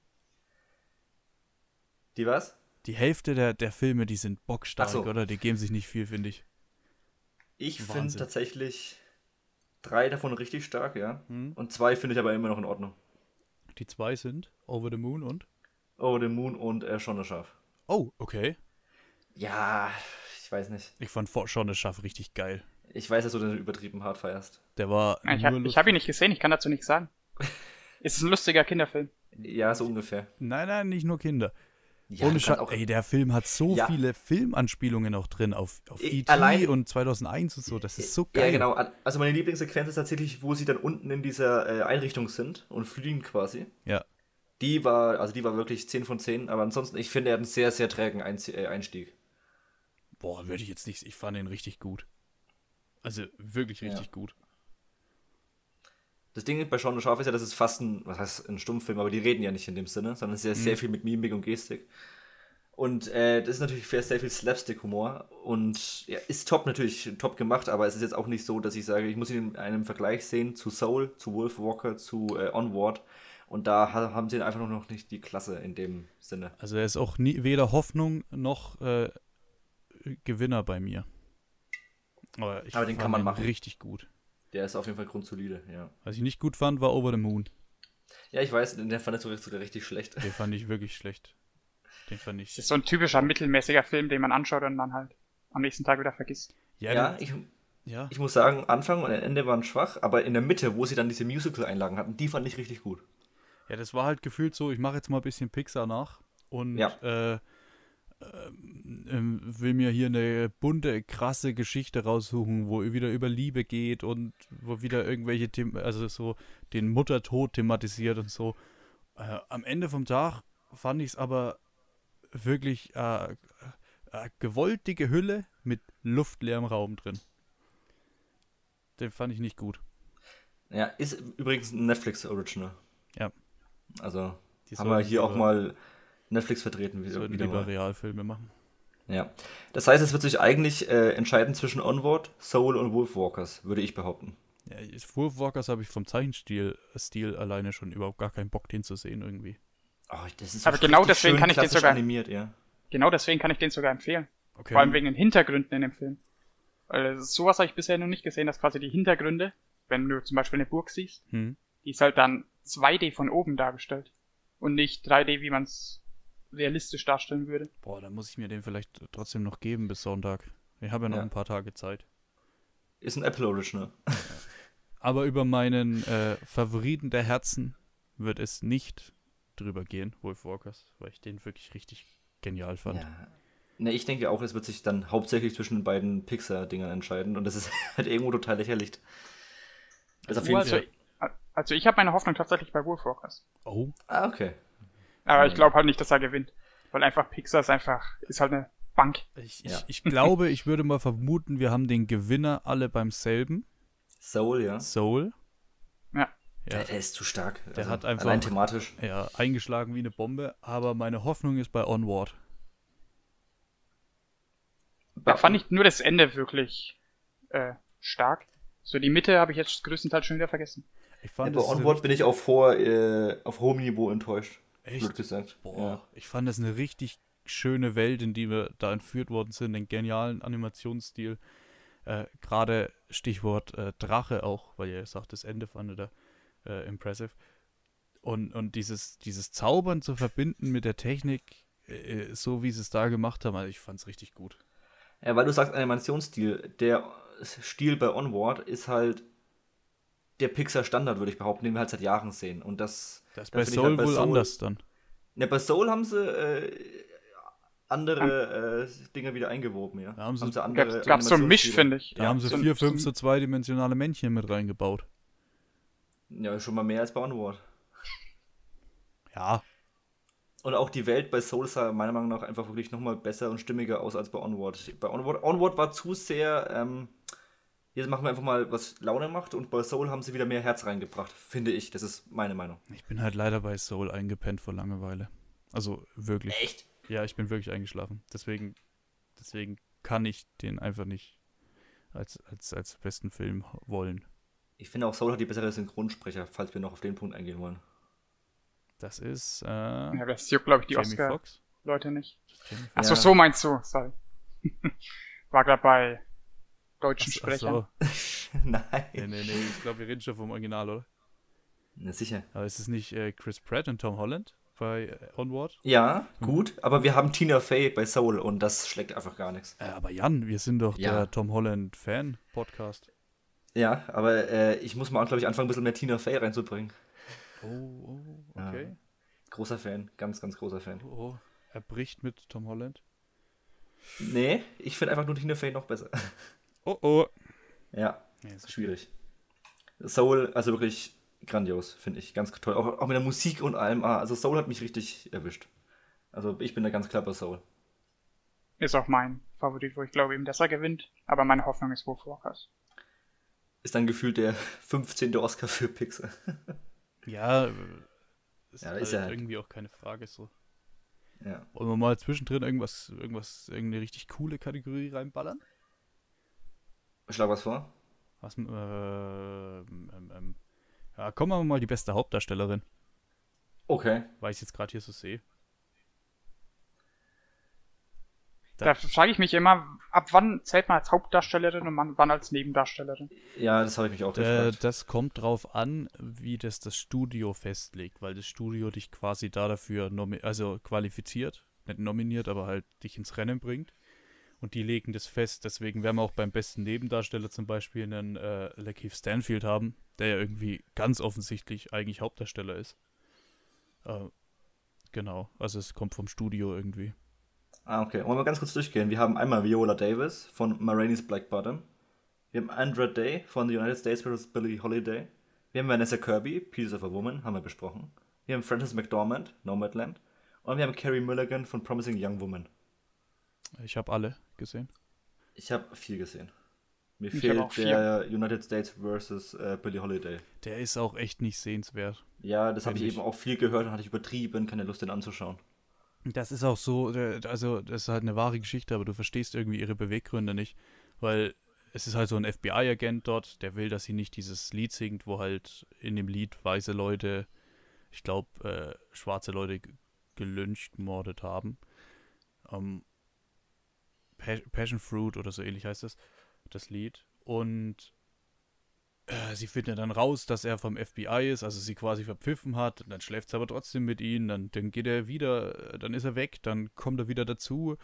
Die was? Die Hälfte der, der Filme, die sind bockstark, so. oder? Die geben sich nicht viel, finde ich. Ich finde tatsächlich drei davon richtig stark, ja. Hm? Und zwei finde ich aber immer noch in Ordnung. Die zwei sind Over the Moon und. Over the Moon und äh, Schon Schaf. Oh, okay. Ja, ich weiß nicht. Ich fand das Schaff richtig geil. Ich weiß, dass du den übertrieben hart feierst. Der war. Ich habe hab ihn nicht gesehen, ich kann dazu nichts sagen. Es ist ein lustiger Kinderfilm. Ja, so ungefähr. Nein, nein, nicht nur Kinder. Ja, Ohne Scha Ey, der Film hat so Ja. viele Filmanspielungen auch drin auf, auf E.T. allein- und 2001 und so. Das ist so geil. Ja, genau. Also meine Lieblingssequenz ist tatsächlich, wo sie dann unten in dieser äh, Einrichtung sind und fliegen quasi. Ja. Die war, also die war wirklich 10 von 10, aber ansonsten, ich finde, er hat einen sehr, sehr trägen äh, Einstieg. Boah, würde ich jetzt nicht. Ich fand ihn richtig gut. Also wirklich Ja. richtig gut. Das Ding bei Sean das Schaf ist ja, das ist fast ein, was heißt ein Stummfilm, aber die reden ja nicht in dem Sinne, sondern sehr, sehr viel mit Mimik und Gestik. Und äh, das ist natürlich sehr, sehr viel Slapstick-Humor und ja, ist top natürlich top gemacht, aber es ist jetzt auch nicht so, dass ich sage, ich muss ihn in einem Vergleich sehen zu Soul, zu Wolfwalker, zu äh, Onward. Und da ha haben sie einfach noch nicht die Klasse in dem Sinne. Also er ist auch nie, weder Hoffnung noch äh, Gewinner bei mir. Aber, ich Aber den kann man machen. richtig gut. Der ist auf jeden Fall grundsolide, ja. Was ich nicht gut fand, war Over the Moon. Ja, ich weiß, den fand ich sogar- richtig schlecht. Den fand ich wirklich schlecht. Den fand ich. Es ist so ein typischer mittelmäßiger Film, den man anschaut und dann halt am nächsten Tag wieder vergisst. Ja, Ja, ich, ja. ich muss sagen, Anfang und Ende waren schwach, aber in der Mitte, wo sie dann diese Musical-Einlagen hatten, die fand ich richtig gut. Ja, das war halt gefühlt so, ich mache jetzt mal ein bisschen Pixar nach und Ja. äh, will mir hier eine bunte, krasse Geschichte raussuchen, wo wieder über Liebe geht und wo wieder irgendwelche Themen, also so den Muttertod thematisiert und so. Äh, am Ende vom Tag fand ich es aber wirklich äh, äh, gewollt dicke Hülle mit luftleerem Raum drin. Den fand ich nicht gut. Ja, ist übrigens ein Netflix-Original. Ja. Also Die haben wir hier auch mal Netflix vertreten. Wieder, Sollten wieder lieber mal. Realfilme machen. Ja. Das heißt, es wird sich eigentlich äh, entscheiden zwischen Onward, Soul und Wolfwalkers, würde ich behaupten. Ja, Wolfwalkers habe ich vom Zeichenstil Stil alleine schon überhaupt gar keinen Bock, den zu sehen irgendwie. Oh, das ist Aber so genau deswegen schön kann ich den sogar- animiert, ja. Genau deswegen kann ich den sogar empfehlen. Okay. Vor allem wegen den Hintergründen in dem Film. Weil sowas habe ich bisher noch nicht gesehen, dass quasi die Hintergründe, wenn du zum Beispiel eine Burg siehst, hm. die ist halt dann 2D von oben dargestellt. Und nicht 3D, wie man es realistisch darstellen würde. Boah, dann muss ich mir den vielleicht trotzdem noch geben bis Sonntag. Ich habe ja noch Ja. ein paar Tage Zeit. Ist ein Apple Original. Aber über meinen äh, Favoriten der Herzen wird es nicht drüber gehen, Wolf Walkers, weil ich den wirklich richtig genial fand. Ja. Ne, ich denke auch, es wird sich dann hauptsächlich zwischen den beiden Pixar-Dingern entscheiden und das ist halt irgendwo total lächerlich. Also, auf jeden also, Fall. also ich habe meine Hoffnung tatsächlich bei Wolfwalkers. Oh. Ah, okay. Aber ich glaube halt nicht, dass er gewinnt. Weil einfach Pixar ist einfach, ist halt eine Bank. Ich, ja. ich, ich glaube, ich würde mal vermuten, wir haben den Gewinner alle beim selben. Soul, ja. Soul. Ja. ja. Der, der, ist zu stark. Der also, hat einfach. Allein thematisch. Ja, eingeschlagen wie eine Bombe. Aber meine Hoffnung ist bei Onward. Da fand ich nur das Ende wirklich äh, stark. So die Mitte habe ich jetzt größtenteils schon wieder vergessen. Ich fand ja, bei Onward bin ich auf, hoher, äh, auf hohem Niveau enttäuscht. Echt? gesagt. Boah, ja. ich fand das eine richtig schöne Welt, in die wir da entführt worden sind, den genialen Animationsstil. Äh, Gerade Stichwort äh, Drache auch, weil ihr sagt, das Ende fand ihr äh, impressive. Und, und dieses, dieses Zaubern zu verbinden mit der Technik, äh, so wie sie es da gemacht haben, also ich fand es richtig gut. Ja, weil du sagst Animationsstil, der Stil bei Onward ist halt der Pixar-Standard, würde ich behaupten, den wir halt seit Jahren sehen. Und das, das ist bei Soul halt bei wohl Soul, anders dann. Ja, bei Soul haben sie äh, andere äh, Dinge wieder eingewoben, ja. Da haben sie, haben sie andere gab, gab so ein Misch, finde ich. Da ja, haben sie so vier, fünf so zweidimensionale Männchen mit reingebaut. Ja, schon mal mehr als bei Onward. Ja. Und auch die Welt bei Soul sah meiner Meinung nach einfach wirklich nochmal besser und stimmiger aus als bei Onward. Bei Onward, Onward war zu sehr, ähm, jetzt machen wir einfach mal, was Laune macht und bei Soul haben sie wieder mehr Herz reingebracht, finde ich. Das ist meine Meinung. Ich bin halt leider bei Soul eingepennt vor Langeweile. Also wirklich. Echt? Ja, ich bin wirklich eingeschlafen. Deswegen, deswegen kann ich den einfach nicht als, als, als besten Film wollen. Ich finde auch Soul hat die bessere Synchronsprecher, falls wir noch auf den Punkt eingehen wollen. Das ist. Äh, ja, das juckt, glaube ich, die Oscar-Leute nicht. Achso, ja. so meinst du. Sorry. War gerade bei deutschen ach, Sprechern. Ach so. Nein. Nee, nee, nee. Ich glaube, wir reden schon vom Original, oder? Na sicher. Aber ist es nicht äh, Chris Pratt und Tom Holland? bei äh, Onward. Ja, gut, aber wir haben Tina Fey bei Soul und das schlägt einfach gar nichts. Äh, aber Jan, wir sind doch ja. der Tom Holland Fan-Podcast. Ja, aber äh, ich muss mal, glaube ich, anfangen, ein bisschen mehr Tina Fey reinzubringen. Oh, oh okay. Ja. Großer Fan, ganz, ganz großer Fan. Oh, oh. Er bricht mit Tom Holland? Nee, ich finde einfach nur Tina Fey noch besser. Oh, oh. Ja, nee, schwierig. Soul, also wirklich grandios, finde ich. Ganz toll. Auch, auch mit der Musik und allem. Ah, also Soul hat mich richtig erwischt. Also ich bin da ganz klar bei Soul. Ist auch mein Favorit, wo ich glaube eben, dass er gewinnt. Aber meine Hoffnung ist Wolf Walkers. Ist dann gefühlt der 15. Oscar für Pixar. ja, ist, ja, halt ist ja halt. irgendwie auch keine Frage so. Ja. Wollen wir mal zwischendrin irgendwas, irgendwas, irgendeine richtig coole Kategorie reinballern? Schlag was vor. Was, äh, ähm, ähm, ja, kommen wir mal die beste Hauptdarstellerin. Okay. Weil ich jetzt gerade hier so sehe. Da, da frage ich mich immer, ab wann zählt man als Hauptdarstellerin und wann als Nebendarstellerin? Ja, das habe ich mich auch gefragt. Äh, das kommt drauf an, wie das das Studio festlegt, weil das Studio dich quasi da dafür also qualifiziert, nicht nominiert, aber halt dich ins Rennen bringt. Und die legen das fest. Deswegen werden wir auch beim besten Nebendarsteller zum Beispiel einen äh, Lakeith Stanfield haben, der ja irgendwie ganz offensichtlich eigentlich Hauptdarsteller ist. Äh, genau, also es kommt vom Studio irgendwie. Ah, okay. Wollen wir ganz kurz durchgehen. Wir haben einmal Viola Davis von Maraine's Black Bottom. Wir haben Andra Day von The United States vs. Billie Holiday. Wir haben Vanessa Kirby, Pieces of a Woman, haben wir besprochen. Wir haben Frances McDormand, Nomadland. Und wir haben Carrie Mulligan von Promising Young Woman. Ich habe alle gesehen. Ich habe viel gesehen. Mir ich fehlt der United States vs. Äh, Billie Holiday. Der ist auch echt nicht sehenswert. Ja, das habe ich eben auch viel gehört und hatte ich übertrieben, keine Lust, den anzuschauen. Das ist auch so, also das ist halt eine wahre Geschichte, aber du verstehst irgendwie ihre Beweggründe nicht, weil es ist halt so ein FBI-Agent dort, der will, dass sie nicht dieses Lied singt, wo halt in dem Lied weiße Leute, ich glaube, äh, schwarze Leute gelyncht, gemordet haben. Ähm, Passion Fruit oder so ähnlich heißt das, das Lied. Und äh, sie findet dann raus, dass er vom FBI ist, also sie quasi verpfiffen hat. Dann schläft sie aber trotzdem mit ihm. Dann, dann geht er wieder, dann ist er weg, dann kommt er wieder dazu.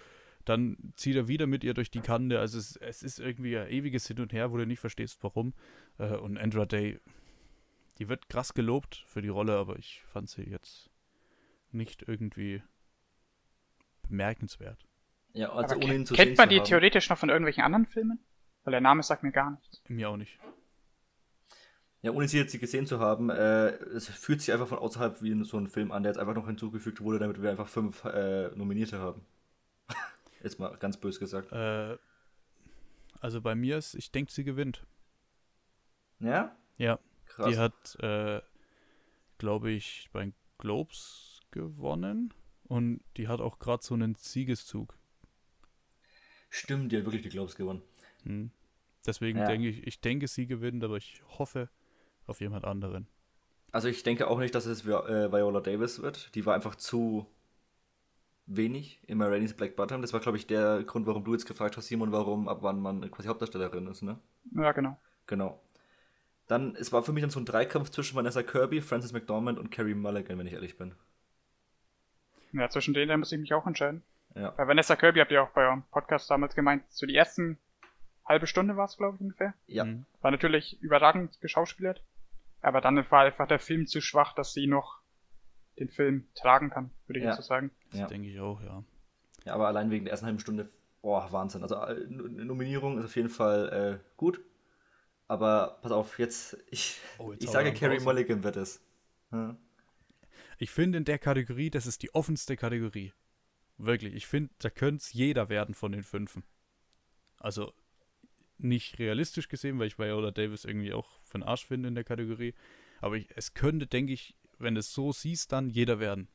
dann zieht er wieder mit ihr durch die Kante. Also es, es ist irgendwie ein ewiges Hin und Her, wo du nicht verstehst, warum. Äh, und Andra Day, die wird krass gelobt für die Rolle, aber ich fand sie jetzt nicht irgendwie bemerkenswert. Ja, also Aber ohne ihn kennt zu kennt sehen man zu die haben. theoretisch noch von irgendwelchen anderen Filmen? Weil der Name sagt mir gar nichts. Mir auch nicht. Ja, ohne sie jetzt gesehen zu haben, äh, es fühlt sich einfach von außerhalb wie so ein Film an, der jetzt einfach noch hinzugefügt wurde, damit wir einfach fünf äh, Nominierte haben. jetzt mal ganz bös gesagt. Äh, also bei mir ist, ich denke, sie gewinnt. Ja? Ja, Krass. die hat, äh, glaube ich, bei Globes gewonnen. Und die hat auch gerade so einen Siegeszug. Stimmt, die hat wirklich die Globes gewonnen. Hm. Deswegen Ja. denke ich, ich denke, sie gewinnt, aber ich hoffe auf jemand anderen. Also ich denke auch nicht, dass es Vi- äh, Viola Davis wird. Die war einfach zu wenig in Marainis Black Bottom. Das war, glaube ich, der Grund, warum du jetzt gefragt hast, Simon, warum, ab wann man quasi Hauptdarstellerin ist, ne? Ja, genau. Genau. Dann, es war für mich dann so ein Dreikampf zwischen Vanessa Kirby, Frances McDormand und Carrie Mulligan, wenn ich ehrlich bin. Ja, zwischen denen da muss ich mich auch entscheiden. Ja. Bei Vanessa Kirby habt ihr auch bei eurem Podcast damals gemeint, so die ersten halbe Stunde war es, glaube ich, ungefähr. Ja. Hm. War natürlich überragend geschauspielert. Aber dann war einfach der Film zu schwach, dass sie noch den Film tragen kann, würde ich Ja. jetzt so sagen. Das Ja. denke ich auch, ja. Ja, aber allein wegen der ersten halben Stunde, oh, Wahnsinn. Also äh, N- Nominierung ist auf jeden Fall äh, gut. Aber pass auf, jetzt, ich, Oh, jetzt ich sage Carrie. Mulligan wird es. Ja. Ich finde in der Kategorie, das ist die offenste Kategorie. Wirklich, ich finde, da könnte es jeder werden von den Fünfen. Also nicht realistisch gesehen, weil ich Viola Davis irgendwie auch für den Arsch finde in der Kategorie. Aber ich, es könnte, denke ich, wenn du es so siehst, dann jeder werden.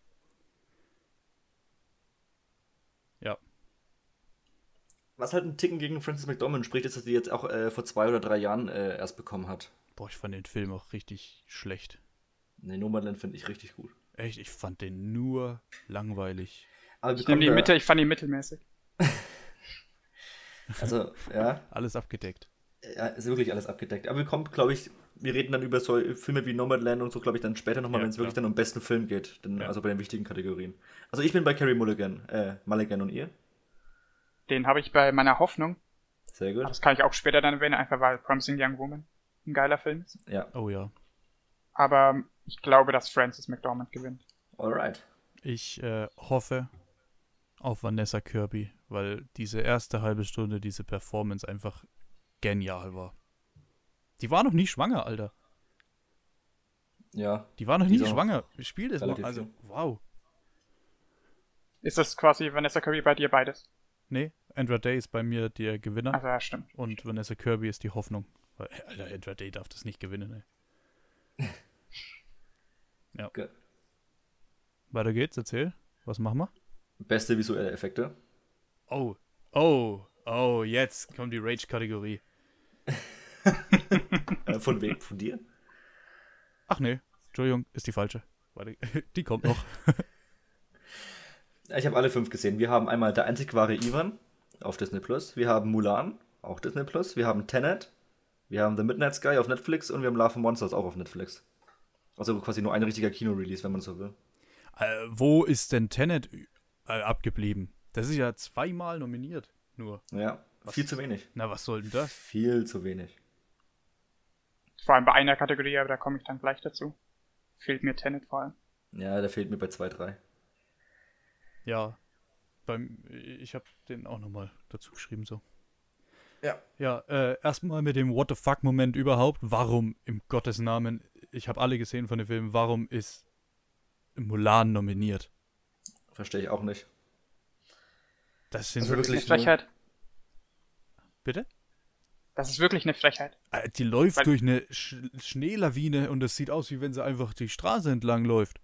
Ja, Was halt ein Ticken gegen Frances McDormand spricht, ist, dass die jetzt auch äh, vor zwei oder drei Jahren äh, erst bekommen hat. boah, ich fand den Film auch richtig schlecht. Nee, Nomadland finde ich richtig gut. Echt, ich fand den nur langweilig. Wir Ich nehme die Mitte, ich fand die mittelmäßig. Also, ja, Alles abgedeckt. ja, ist wirklich alles abgedeckt. Aber wir kommen, glaube ich, wir reden dann über so Filme wie Nomadland und so, glaube ich, dann später nochmal, Ja, wenn es wirklich dann um besten Film geht. Denn, Ja. Also bei den wichtigen Kategorien. Also ich bin bei Carrie Mulligan, äh, Mulligan und ihr. Den habe ich bei meiner Hoffnung. Sehr Aber gut. das kann ich auch später dann erwähnen, einfach weil Promising Young Woman ein geiler Film ist. Ja, Oh ja. Aber ich glaube, dass Frances McDormand gewinnt. alright. Ich äh, hoffe auf Vanessa Kirby, weil diese erste halbe Stunde, diese Performance einfach genial war. Die war noch nie schwanger, Alter. Ja, Die war noch Die nie schwanger. Spiel das mal. Also, wow. Ist das quasi Vanessa Kirby bei dir beides? Nee, Andra Day ist bei mir der Gewinner Also ja, stimmt. und Vanessa Kirby ist die Hoffnung. Weil, Alter, Andra Day darf das nicht gewinnen, ey. Ge- Weiter geht's, erzähl. Was machen wir? Beste visuelle Effekte. Oh, oh, oh, jetzt kommt die Rage-Kategorie. Äh, von wem? Von dir? Ach nee, Entschuldigung, ist die falsche. Warte, die kommt noch. Ich habe alle fünf gesehen. Wir haben einmal Der einzig wahre Ivan auf Disney Plus. Wir haben Mulan, auch Disney Plus. Wir haben Tenet. Wir haben The Midnight Sky auf Netflix und wir haben Love and Monsters auch auf Netflix. Also quasi nur ein richtiger Kino-Release, wenn man so will. Äh, wo ist denn Tenet äh, abgeblieben? Das ist ja zweimal nominiert. Nur. Ja, Was? viel zu wenig. Na, was soll denn das? Viel zu wenig. Vor allem bei einer Kategorie, aber da komme ich dann gleich dazu. Fehlt mir Tenet vor allem. Ja, der fehlt mir bei zwei, drei. Ja. Beim, ich habe den auch nochmal dazu geschrieben, so. Ja. Ja, äh, erstmal mit dem What the fuck-Moment überhaupt. Warum, im Gottes Namen, ich habe alle gesehen von dem Film, warum ist Mulan nominiert? Verstehe ich auch nicht. Das sind Also wirklich eine Frechheit. Bitte? Das ist wirklich eine Frechheit. Äh, Die läuft Weil- durch eine Sch Schneelawine und es sieht aus, wie wenn sie einfach die Straße entlang läuft.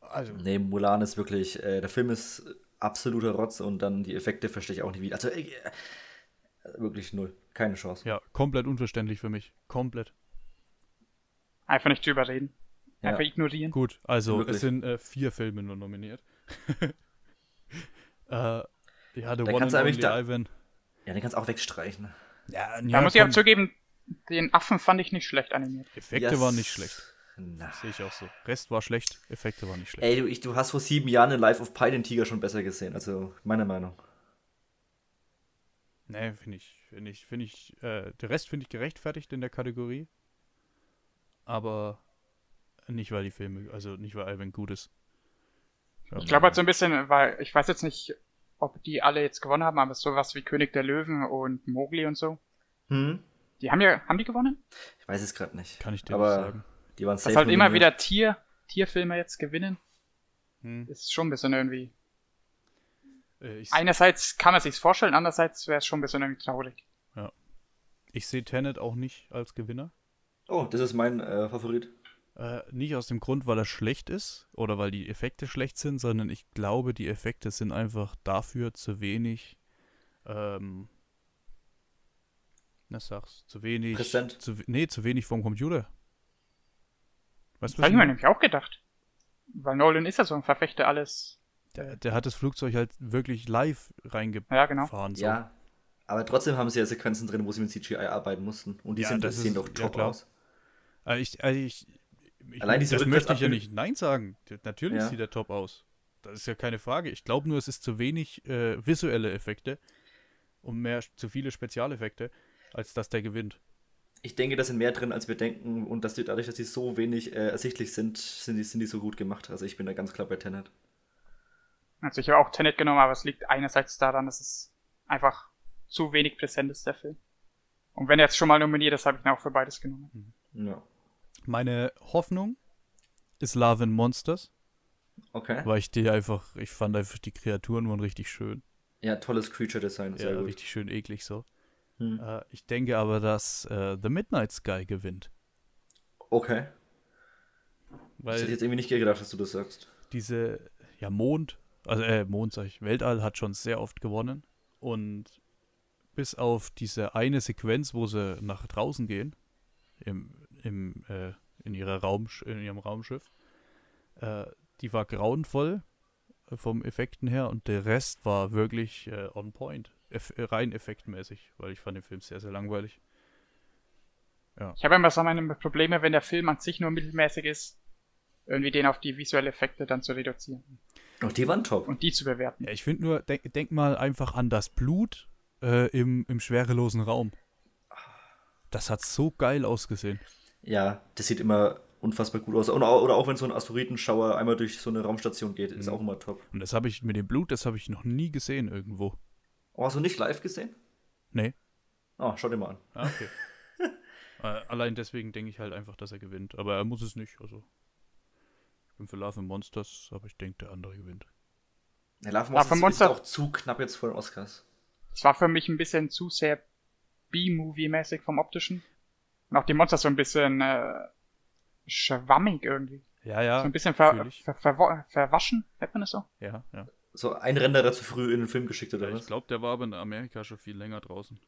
Also, Nee, Mulan ist wirklich, äh, der Film ist absoluter Rotz und dann die Effekte verstehe ich auch nicht wie. Also, äh, wirklich null. Keine Chance. ja, komplett unverständlich für mich. Komplett. Einfach nicht drüber reden. Ja. Einfach ignorieren. Gut, also Wirklich. es sind äh, vier Filme nur nominiert. äh, ja, The Da One kannst and Only da- Ivan. Ja, den kannst du auch wegstreichen. Ja, Da muss ich auch zugeben, den Affen fand ich nicht schlecht animiert. Effekte Ja, waren nicht schlecht. Na. Sehe ich auch so. Rest war schlecht, Effekte waren nicht schlecht. Ey, du, ich, du hast vor sieben Jahren in Life of Pi den Tiger schon besser gesehen, also meine Meinung. Nee, finde ich, finde ich, finde ich, äh, der Rest finde ich gerechtfertigt in der Kategorie. Aber nicht, weil die Filme, also nicht, weil Alvin gut ist. Ja, Ich glaube halt so ein bisschen, weil ich weiß jetzt nicht, ob die alle jetzt gewonnen haben, aber sowas wie König der Löwen und Mowgli und so. Hm? Die haben ja, haben die gewonnen? Ich weiß es gerade nicht. Kann ich dir Aber nicht sagen. Die waren Dass safe halt immer wieder Tier, Tierfilme jetzt gewinnen, Hm. ist schon ein bisschen irgendwie. Äh, ich Einerseits kann man sich's vorstellen, andererseits wäre es schon ein bisschen irgendwie traurig. ich sehe Tenet auch nicht als Gewinner. Oh, das ist mein äh, Favorit. Äh, nicht aus dem Grund, weil er schlecht ist oder weil die Effekte schlecht sind, sondern ich glaube, die Effekte sind einfach dafür zu wenig. Ähm, na sag's, zu wenig. Präsent. Zu, nee, zu wenig vom Computer. Weißt Das du, habe was ich mir nämlich auch gedacht. Weil Nolan ist ja so ein Verfechter alles. Der, der hat das Flugzeug halt wirklich live reingefahren. Ja, genau. So. Ja. Aber trotzdem haben sie ja Sequenzen drin, wo sie mit CGI arbeiten mussten. Und die Ja, sind, das das sehen ist- doch ja, top klar. aus. Also ich, also ich, ich, Allein diese das möchte ich ja nicht Nein sagen. Natürlich Ja. sieht er top aus. Das ist ja keine Frage. Ich glaube nur, es ist zu wenig äh, visuelle Effekte und mehr zu viele Spezialeffekte, als dass der gewinnt. Ich denke, da sind mehr drin, als wir denken. Und dass die, dadurch, dass die so wenig äh, ersichtlich sind, sind die, sind die so gut gemacht. Also ich bin da ganz klar bei Tenet. Also ich habe auch Tenet genommen, aber es liegt einerseits daran, dass es einfach zu wenig präsent ist, der Film. Und wenn er jetzt schon mal nominiert ist, habe ich ihn auch für beides genommen. Ja. Meine Hoffnung ist Love and Monsters, Okay. weil ich die einfach, ich fand einfach die Kreaturen waren richtig schön. Ja, tolles Creature Design. Sehr ja, gut. richtig schön eklig so. Hm. Äh, ich denke aber, dass äh, The Midnight Sky gewinnt. Okay. Weil hätte ich jetzt irgendwie nicht gedacht, dass du das sagst. diese, ja, Mond, also äh, Mond sag ich, Weltall hat schon sehr oft gewonnen. Und bis auf diese eine Sequenz, wo sie nach draußen gehen, im, im, äh, in, ihrer Raum, in ihrem Raumschiff, äh, die war grauenvoll äh, vom Effekten her und der Rest war wirklich äh, on point. Eff rein effektmäßig, weil ich fand den Film sehr, sehr langweilig. Ich habe immer so meine Probleme, wenn der Film an sich nur mittelmäßig ist, irgendwie den auf die visuellen Effekte dann zu reduzieren Oh, die waren top. und die zu bewerten. Ja, ich finde nur, denk, denk mal einfach an das Blut äh, im, im schwerelosen Raum. Das hat so geil ausgesehen. Ja, das sieht immer unfassbar gut aus. Oder auch, oder auch wenn so ein Asteroidenschauer einmal durch so eine Raumstation geht, ist Mhm. auch immer top. Und das habe ich mit dem Blut, das habe ich noch nie gesehen irgendwo. Oh, hast du nicht live gesehen? Nee. Oh, schau dir mal an. Ah, okay. äh, allein deswegen denke ich halt einfach, dass er gewinnt. Aber er muss es nicht. Also. Ich bin für Love and Monsters, aber ich denke, der andere gewinnt. Ja, Love Love Monsters Monster- ist auch zu knapp jetzt vor den Oscars. Es war für mich ein bisschen zu sehr B-Movie-mäßig vom optischen. Und auch die Monster so ein bisschen äh, schwammig irgendwie. Ja, ja. so ein bisschen ver ver ver verwaschen, nennt man das so? Ja, ja. So ein Renderer zu früh in den Film geschickt oder ja was? ich glaube, der war aber in Amerika schon viel länger draußen.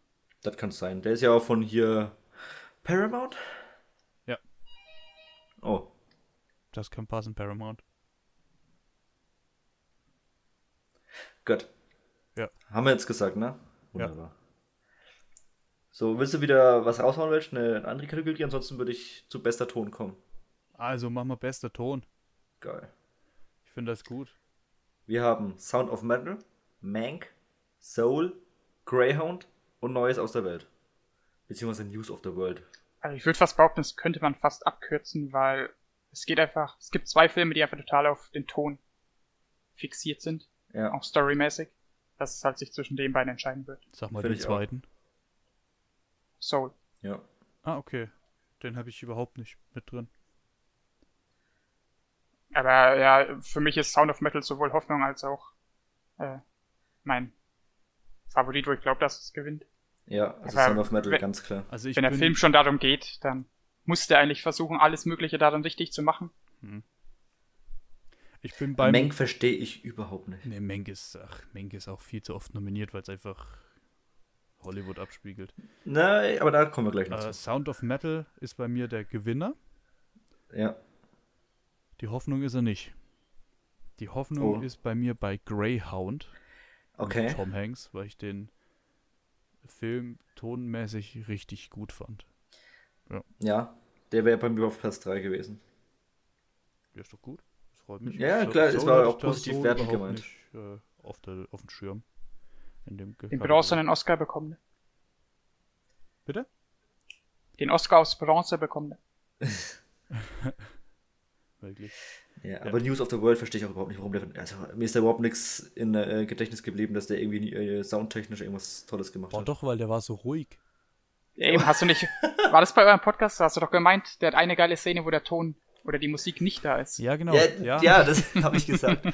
Das kann sein. Der ist ja auch von hier Paramount? Ja. Oh, Das kann passen, Paramount. gut. Ja. Haben wir jetzt gesagt, ne? Wunderbar. So, willst du wieder was raushauen, willst? Eine, eine andere Kategorie? Ansonsten würde ich zu bester Ton kommen. Also machen wir bester Ton. Geil. Ich finde das gut. Wir haben Sound of Metal, Mank, Soul, Greyhound und Neues aus der Welt. Beziehungsweise News of the World. Also ich würde fast behaupten, das könnte man fast abkürzen, weil es geht einfach, es gibt zwei Filme, die einfach total auf den Ton fixiert sind, Ja. auch storymäßig, dass es halt sich zwischen den beiden entscheiden wird. Sag mal Find den ich auch. Soul. Ja. Ah, okay. Den habe ich überhaupt nicht mit drin. Aber ja, für mich ist Sound of Metal sowohl Hoffnung als auch äh, mein Favorit, wo ich glaube, dass es gewinnt. Ja, also Aber Sound of Metal, wenn- ganz klar. Also ich Wenn der Film schon darum geht, dann muss der eigentlich versuchen, alles Mögliche daran richtig zu machen. ich bin beim Mank verstehe ich überhaupt nicht. Nee, Menk ist, ach, Menk ist auch viel zu oft nominiert, weil es einfach Hollywood abspiegelt. Na, aber da kommen wir gleich noch Äh, zu. Sound of Metal ist bei mir der Gewinner. Ja. Die Hoffnung ist er nicht. Die Hoffnung Oh. ist bei mir bei Greyhound Okay. Tom Hanks, weil ich den Film tonmäßig richtig gut fand. Ja, der wäre bei mir auf Platz 3 gewesen. Ja, ist doch gut. Das freut mich. Ja, So- klar, es so war hatte auch positiv wertend gemeint. Nicht, äh, auf, der, auf dem Schirm. In dem Den Kategorie. bronzenen Oscar bekommen. Bitte? Den Oscar aus Bronze bekommen. Wirklich. Ja, aber News of the World verstehe ich auch überhaupt nicht, warum der. Also, mir ist da überhaupt nichts in äh, Gedächtnis geblieben, dass der irgendwie äh, soundtechnisch irgendwas Tolles gemacht Boah, hat. doch, weil der war so ruhig. Ja, eben, hast du nicht. War das bei eurem Podcast? Hast du doch gemeint, der hat eine geile Szene, wo der Ton oder die Musik nicht da ist. Ja, genau. Ja, ja, ja. das habe ich gesagt.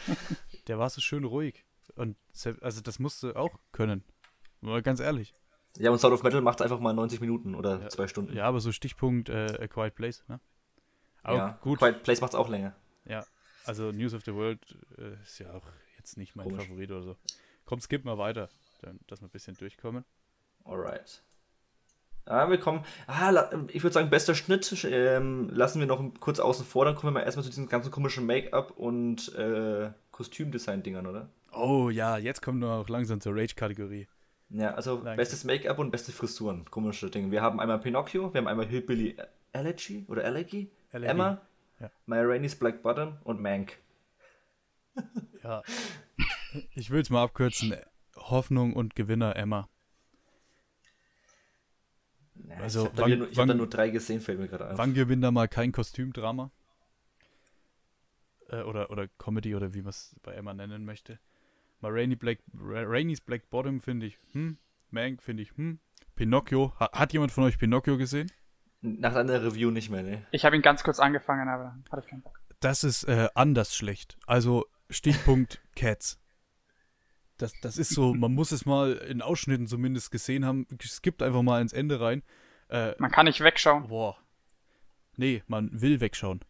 Der war so schön ruhig. Und also das musst du auch können. Mal ganz ehrlich. ja, und Sound of Metal macht einfach mal 90 Minuten oder Ja. zwei Stunden. Ja, aber so Stichpunkt äh, A Quiet Place, ne? Aber Ja, gut. Quiet Place macht es auch länger. Ja, also News of the World äh, ist ja auch jetzt nicht mein Komisch. Favorit oder so. Komm, skip mal weiter, dann, dass wir ein bisschen durchkommen. Alright. Ah, wir kommen. Ah, ich würde sagen, bester Schnitt ähm, lassen wir noch kurz außen vor. Dann kommen wir mal erstmal zu diesen ganzen komischen Make-up und äh, Kostümdesign-Dingern, oder? Oh ja, jetzt kommen wir auch langsam zur Rage-Kategorie. Ja, also Danke. bestes Make-up und beste Frisuren. Komische Dinge. Wir haben einmal Pinocchio, wir haben einmal Hillbilly Elegy oder Elegy, Elegy, Emma, ja. My Rainey's Black Bottom und Mank. Ja. Ich will es mal abkürzen. Hoffnung und Gewinner Emma. Ja, Also, ich habe da, wann- nur- ich hab da nur drei gesehen, fällt mir gerade ein. Wann gewinnt da mal kein Kostümdrama? Äh, oder, oder Comedy oder wie man es bei Emma nennen möchte. Mal Rainy Black, Ra Rainy's Black Bottom finde ich, hm. Mank finde ich, hm. Pinocchio. Ha hat jemand von euch Pinocchio gesehen? Nach einer Review nicht mehr, ne? Ich habe ihn ganz kurz angefangen, aber hatte ich keinen Bock. Das ist äh, anders schlecht. Also Stichpunkt Cats. Das, das ist so, man muss es mal in Ausschnitten zumindest gesehen haben. Skippt einfach mal ins Ende rein. Äh, Man kann nicht wegschauen. boah. Nee, man will wegschauen.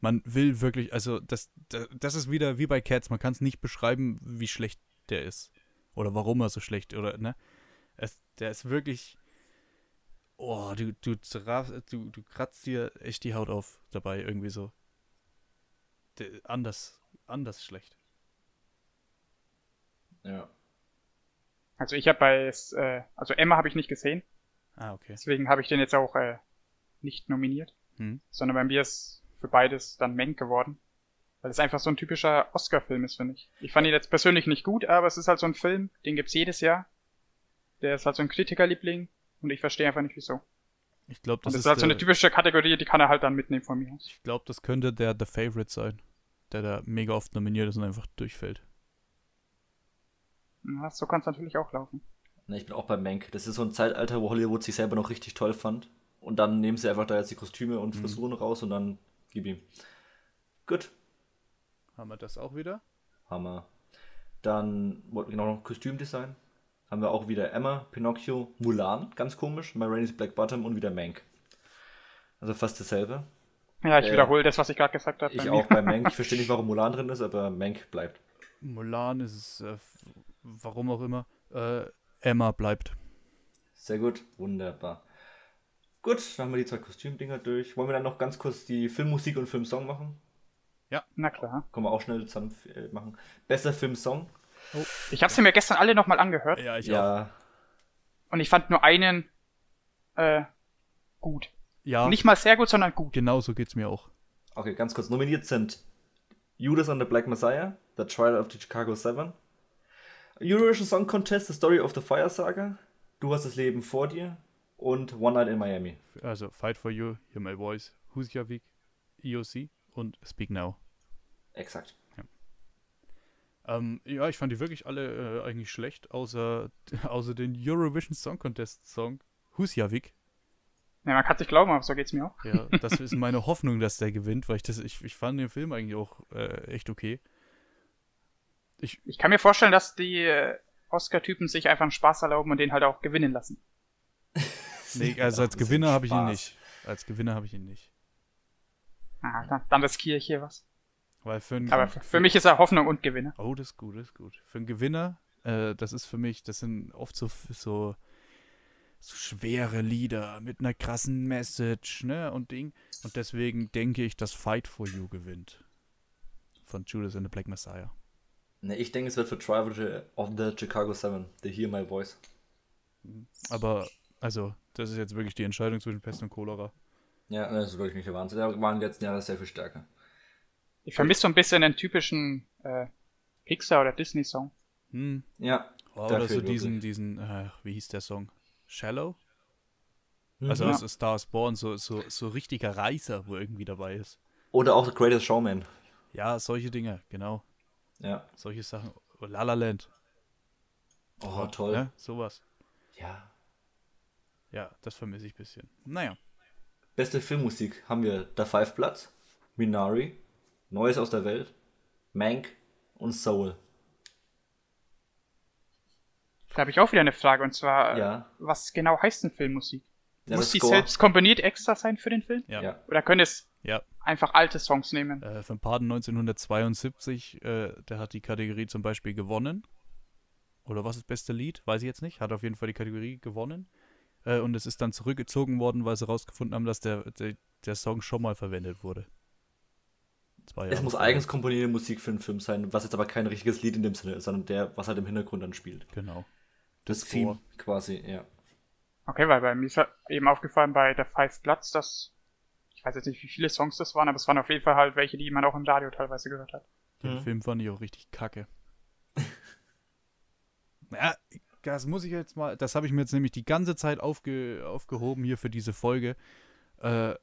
Man will wirklich, also das, das, ist wieder wie bei Cats. Man kann es nicht beschreiben, wie schlecht der ist. Oder warum er so schlecht, oder, ne? Es, der ist wirklich. Oh, du, du, du, du kratzt dir echt die Haut auf dabei, irgendwie so. Der, anders, anders schlecht. Ja. Also ich habe bei, äh, also Emma habe ich nicht gesehen, Ah, okay. deswegen habe ich den jetzt auch äh, nicht nominiert, Hm. sondern bei mir ist für beides dann Menk geworden. Weil es einfach so ein typischer Oscar-Film ist, finde ich. Ich fand ihn jetzt persönlich nicht gut, aber es ist halt so ein Film, den gibt's jedes Jahr. Der ist halt so ein Kritikerliebling und ich verstehe einfach nicht wieso. Ich glaube, Und das das ist ist halt so eine typische Kategorie, die kann er halt dann mitnehmen von mir aus. ich glaube, das könnte der The Favorite sein, der da mega oft nominiert ist und einfach durchfällt. Ja, so kann es natürlich auch laufen. Ne, ich bin auch bei Mank. Das ist so ein Zeitalter, wo Hollywood sich selber noch richtig toll fand. Und dann nehmen sie einfach da jetzt die Kostüme und Mhm. Frisuren raus und dann gib ihm. Gut, Haben wir das auch wieder? Hammer. Dann wollten wir genau noch Kostümdesign. Haben wir auch wieder Emma, Pinocchio, Mulan, ganz komisch, My Rainey's Black Bottom und wieder Mank. Also fast dasselbe. Ja, ich Äh, wiederhole das, was ich gerade gesagt habe. Ich bei auch bei Mank. Ich verstehe nicht, warum Mulan drin ist, aber Mank bleibt. Mulan ist es, äh, warum auch immer. Äh, Emma bleibt. Sehr gut, wunderbar. Gut, dann haben wir die zwei Kostümdinger durch. Wollen wir dann noch ganz kurz die Filmmusik und Filmsong machen? Na klar. Können wir auch schnell zusammen äh, machen. Bester Filmsong? Ich habe sie mir gestern alle nochmal angehört Ja, ich auch. Ja, und ich fand nur einen äh, gut. Ja, Nicht mal sehr gut, sondern gut. genau so geht's mir auch. okay, ganz kurz. Nominiert sind Judas and the Black Messiah, The Trial of the Chicago Seven, Eurovision Song Contest, The Story of the Fire Saga, Du hast das Leben vor dir und One Night in Miami. Also, Fight for You, Hear My Voice, Who's Your Week, EOC und Speak Now. Exakt. Ähm, ja, ich fand die wirklich alle äh, eigentlich schlecht, außer, außer den Eurovision Song Contest Song Who's Your Week. Ja, man kann sich glauben, aber so geht's mir auch. Ja, das ist meine Hoffnung, dass der gewinnt, weil ich das, ich, ich fand den Film eigentlich auch äh, echt okay. Ich, Ich kann mir vorstellen, dass die äh, Oscar-Typen sich einfach einen Spaß erlauben und den halt auch gewinnen lassen. Nee, also als Gewinner habe ich ihn nicht. Als Gewinner habe ich ihn nicht. Ah, dann, dann riskiere ich hier was. Weil für einen, Aber für, für mich ist er Hoffnung und Gewinner. Oh, das ist gut, das ist gut. Für einen Gewinner, äh, das ist für mich, das sind oft so, so, so schwere Lieder mit einer krassen Message, ne, und Ding. Und deswegen denke ich, dass Fight for You gewinnt. Von Judas and the Black Messiah. Ne, ich denke, es wird für Trial of the Chicago Seven, The Hear My Voice. Aber, also, das ist jetzt wirklich die Entscheidung zwischen Pest und Cholera. Ja, das ist wirklich nicht der Wahnsinn. Da waren die letzten Jahre sehr viel stärker. Ich vermisse so ein bisschen den typischen äh, Pixar- oder Disney-Song. Hm. Ja. Oh, der oder so diesen, diesen, äh, wie hieß der Song? Shallow? Mhm. Also Ja. aus A Star is Born, so, so, so richtiger Reißer, wo irgendwie dabei ist. Oder auch The Greatest Showman. Ja, solche Dinge, genau. Ja. Solche Sachen. Oh, La La Land. Oh, toll. Ne? Sowas. Ja. Ja, das vermisse ich ein bisschen. Naja. Beste Filmmusik haben wir Da Five Bloods, Minari, Neues aus der Welt, Mank und Soul. Da habe ich auch wieder eine Frage und zwar, äh, Ja. was genau heißt denn Filmmusik? Ja, Muss das die Score. selbst komponiert extra sein für den Film? Ja. Ja. Oder können es Ja. einfach alte Songs nehmen? Äh, von Paden 1972, äh, der hat die Kategorie zum Beispiel gewonnen. Oder was ist beste Lied? Weiß ich jetzt nicht. Hat auf jeden Fall die Kategorie gewonnen. Äh, und es ist dann zurückgezogen worden, weil sie rausgefunden haben, dass der, der, der Song schon mal verwendet wurde. Zwei Es muss vorher. eigens komponierte Musik für einen Film sein, was jetzt aber kein richtiges Lied in dem Sinne ist, sondern der, was halt im Hintergrund dann spielt. Genau. Das, Das Theme Score. quasi, ja. Okay, weil bei mir ist ja eben aufgefallen bei der Five Bloods, dass ich weiß jetzt nicht, wie viele Songs das waren, aber es waren auf jeden Fall halt welche, die man auch im Radio teilweise gehört hat. Den Mhm. Film fand ich auch richtig kacke. ja, das muss ich jetzt mal, das habe ich mir jetzt nämlich die ganze Zeit aufge, aufgehoben hier für diese Folge. Äh,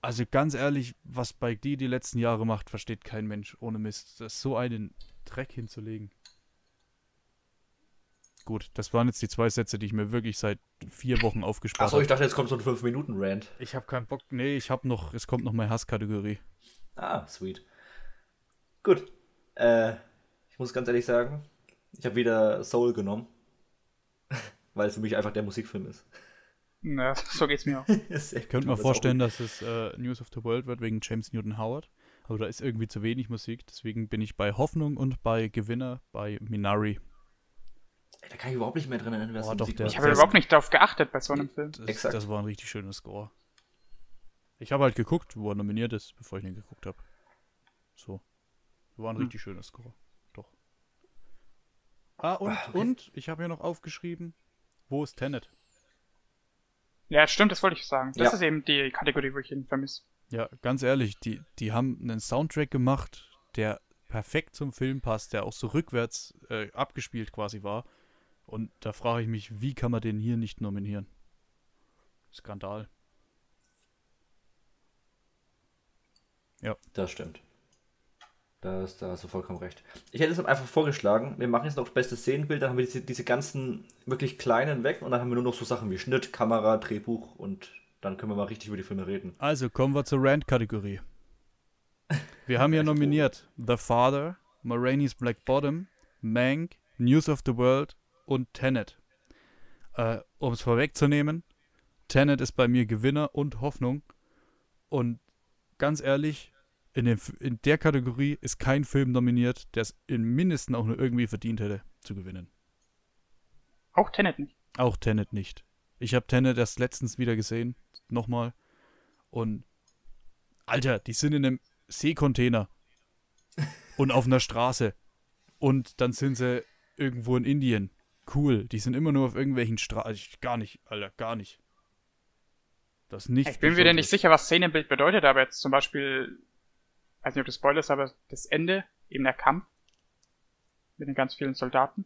also ganz ehrlich, was bei die die letzten Jahre macht, versteht kein Mensch ohne Mist. Das so einen Dreck hinzulegen. Gut, das waren jetzt die zwei Sätze, die ich mir wirklich seit vier Wochen aufgespart Achso, ich habe. dachte, jetzt kommt so ein 5-Minuten-Rant. Ich habe keinen Bock. Nee, ich habe noch, es kommt noch meine Hasskategorie. Ah, sweet. Gut. Äh, ich muss ganz ehrlich sagen, ich habe wieder Soul genommen. Weil es für mich einfach der Musikfilm ist. Ja, so geht's mir auch. Ich könnte mir vorstellen, dass es äh, News of the World wird wegen James Newton Howard. Aber da ist irgendwie zu wenig Musik. Deswegen bin ich bei Hoffnung und bei Gewinner bei Minari. Ey, da kann ich überhaupt nicht mehr drin erinnern, wer Oh, es doch, Musik der-. Ich habe überhaupt nicht darauf geachtet bei so einem Film. Das, Exakt. das war ein richtig schöner Score. Ich habe halt geguckt, wo er nominiert ist, bevor ich ihn geguckt habe. So. War ein Hm. richtig schöner Score. Ah, und, Ah, okay. und ich habe hier noch aufgeschrieben, wo ist Tenet? Ja, stimmt, das wollte ich sagen. Das Ja. ist eben die Kategorie, wo ich ihn vermisse. Ja, ganz ehrlich, die, die haben einen Soundtrack gemacht, der perfekt zum Film passt, der auch so rückwärts äh, abgespielt quasi war. Und da frage ich mich, wie kann man den hier nicht nominieren? Skandal. Das stimmt. Das, da hast du vollkommen recht. Ich hätte es einfach vorgeschlagen, wir machen jetzt noch beste Szenenbilder, dann haben wir diese, diese ganzen wirklich kleinen weg und dann haben wir nur noch so Sachen wie Schnitt, Kamera, Drehbuch und dann können wir mal richtig über die Filme reden. Also kommen wir zur Rant-Kategorie. Wir haben hier nominiert The Father, Ma Rainey's Black Bottom, Mank, News of the World und Tenet. Äh, um es vorwegzunehmen, Tenet ist bei mir Gewinner und Hoffnung. Und ganz ehrlich, in, dem, F- in der Kategorie ist kein Film nominiert, der es im Mindesten auch nur irgendwie verdient hätte zu gewinnen. Auch Tenet nicht. Auch Tenet nicht. Ich habe Tenet erst letztens wieder gesehen, nochmal. Und Alter, die sind in einem Seekontainer und auf einer Straße. Und dann sind sie irgendwo in Indien. Cool, die sind immer nur auf irgendwelchen Straßen. Gar nicht, Alter, gar nicht. Das ist nicht. Ich bin mir denn nicht sicher, was Szenenbild bedeutet, aber jetzt zum Beispiel, weiß nicht, ob das Spoiler ist, aber das Ende, eben der Kampf mit den ganz vielen Soldaten.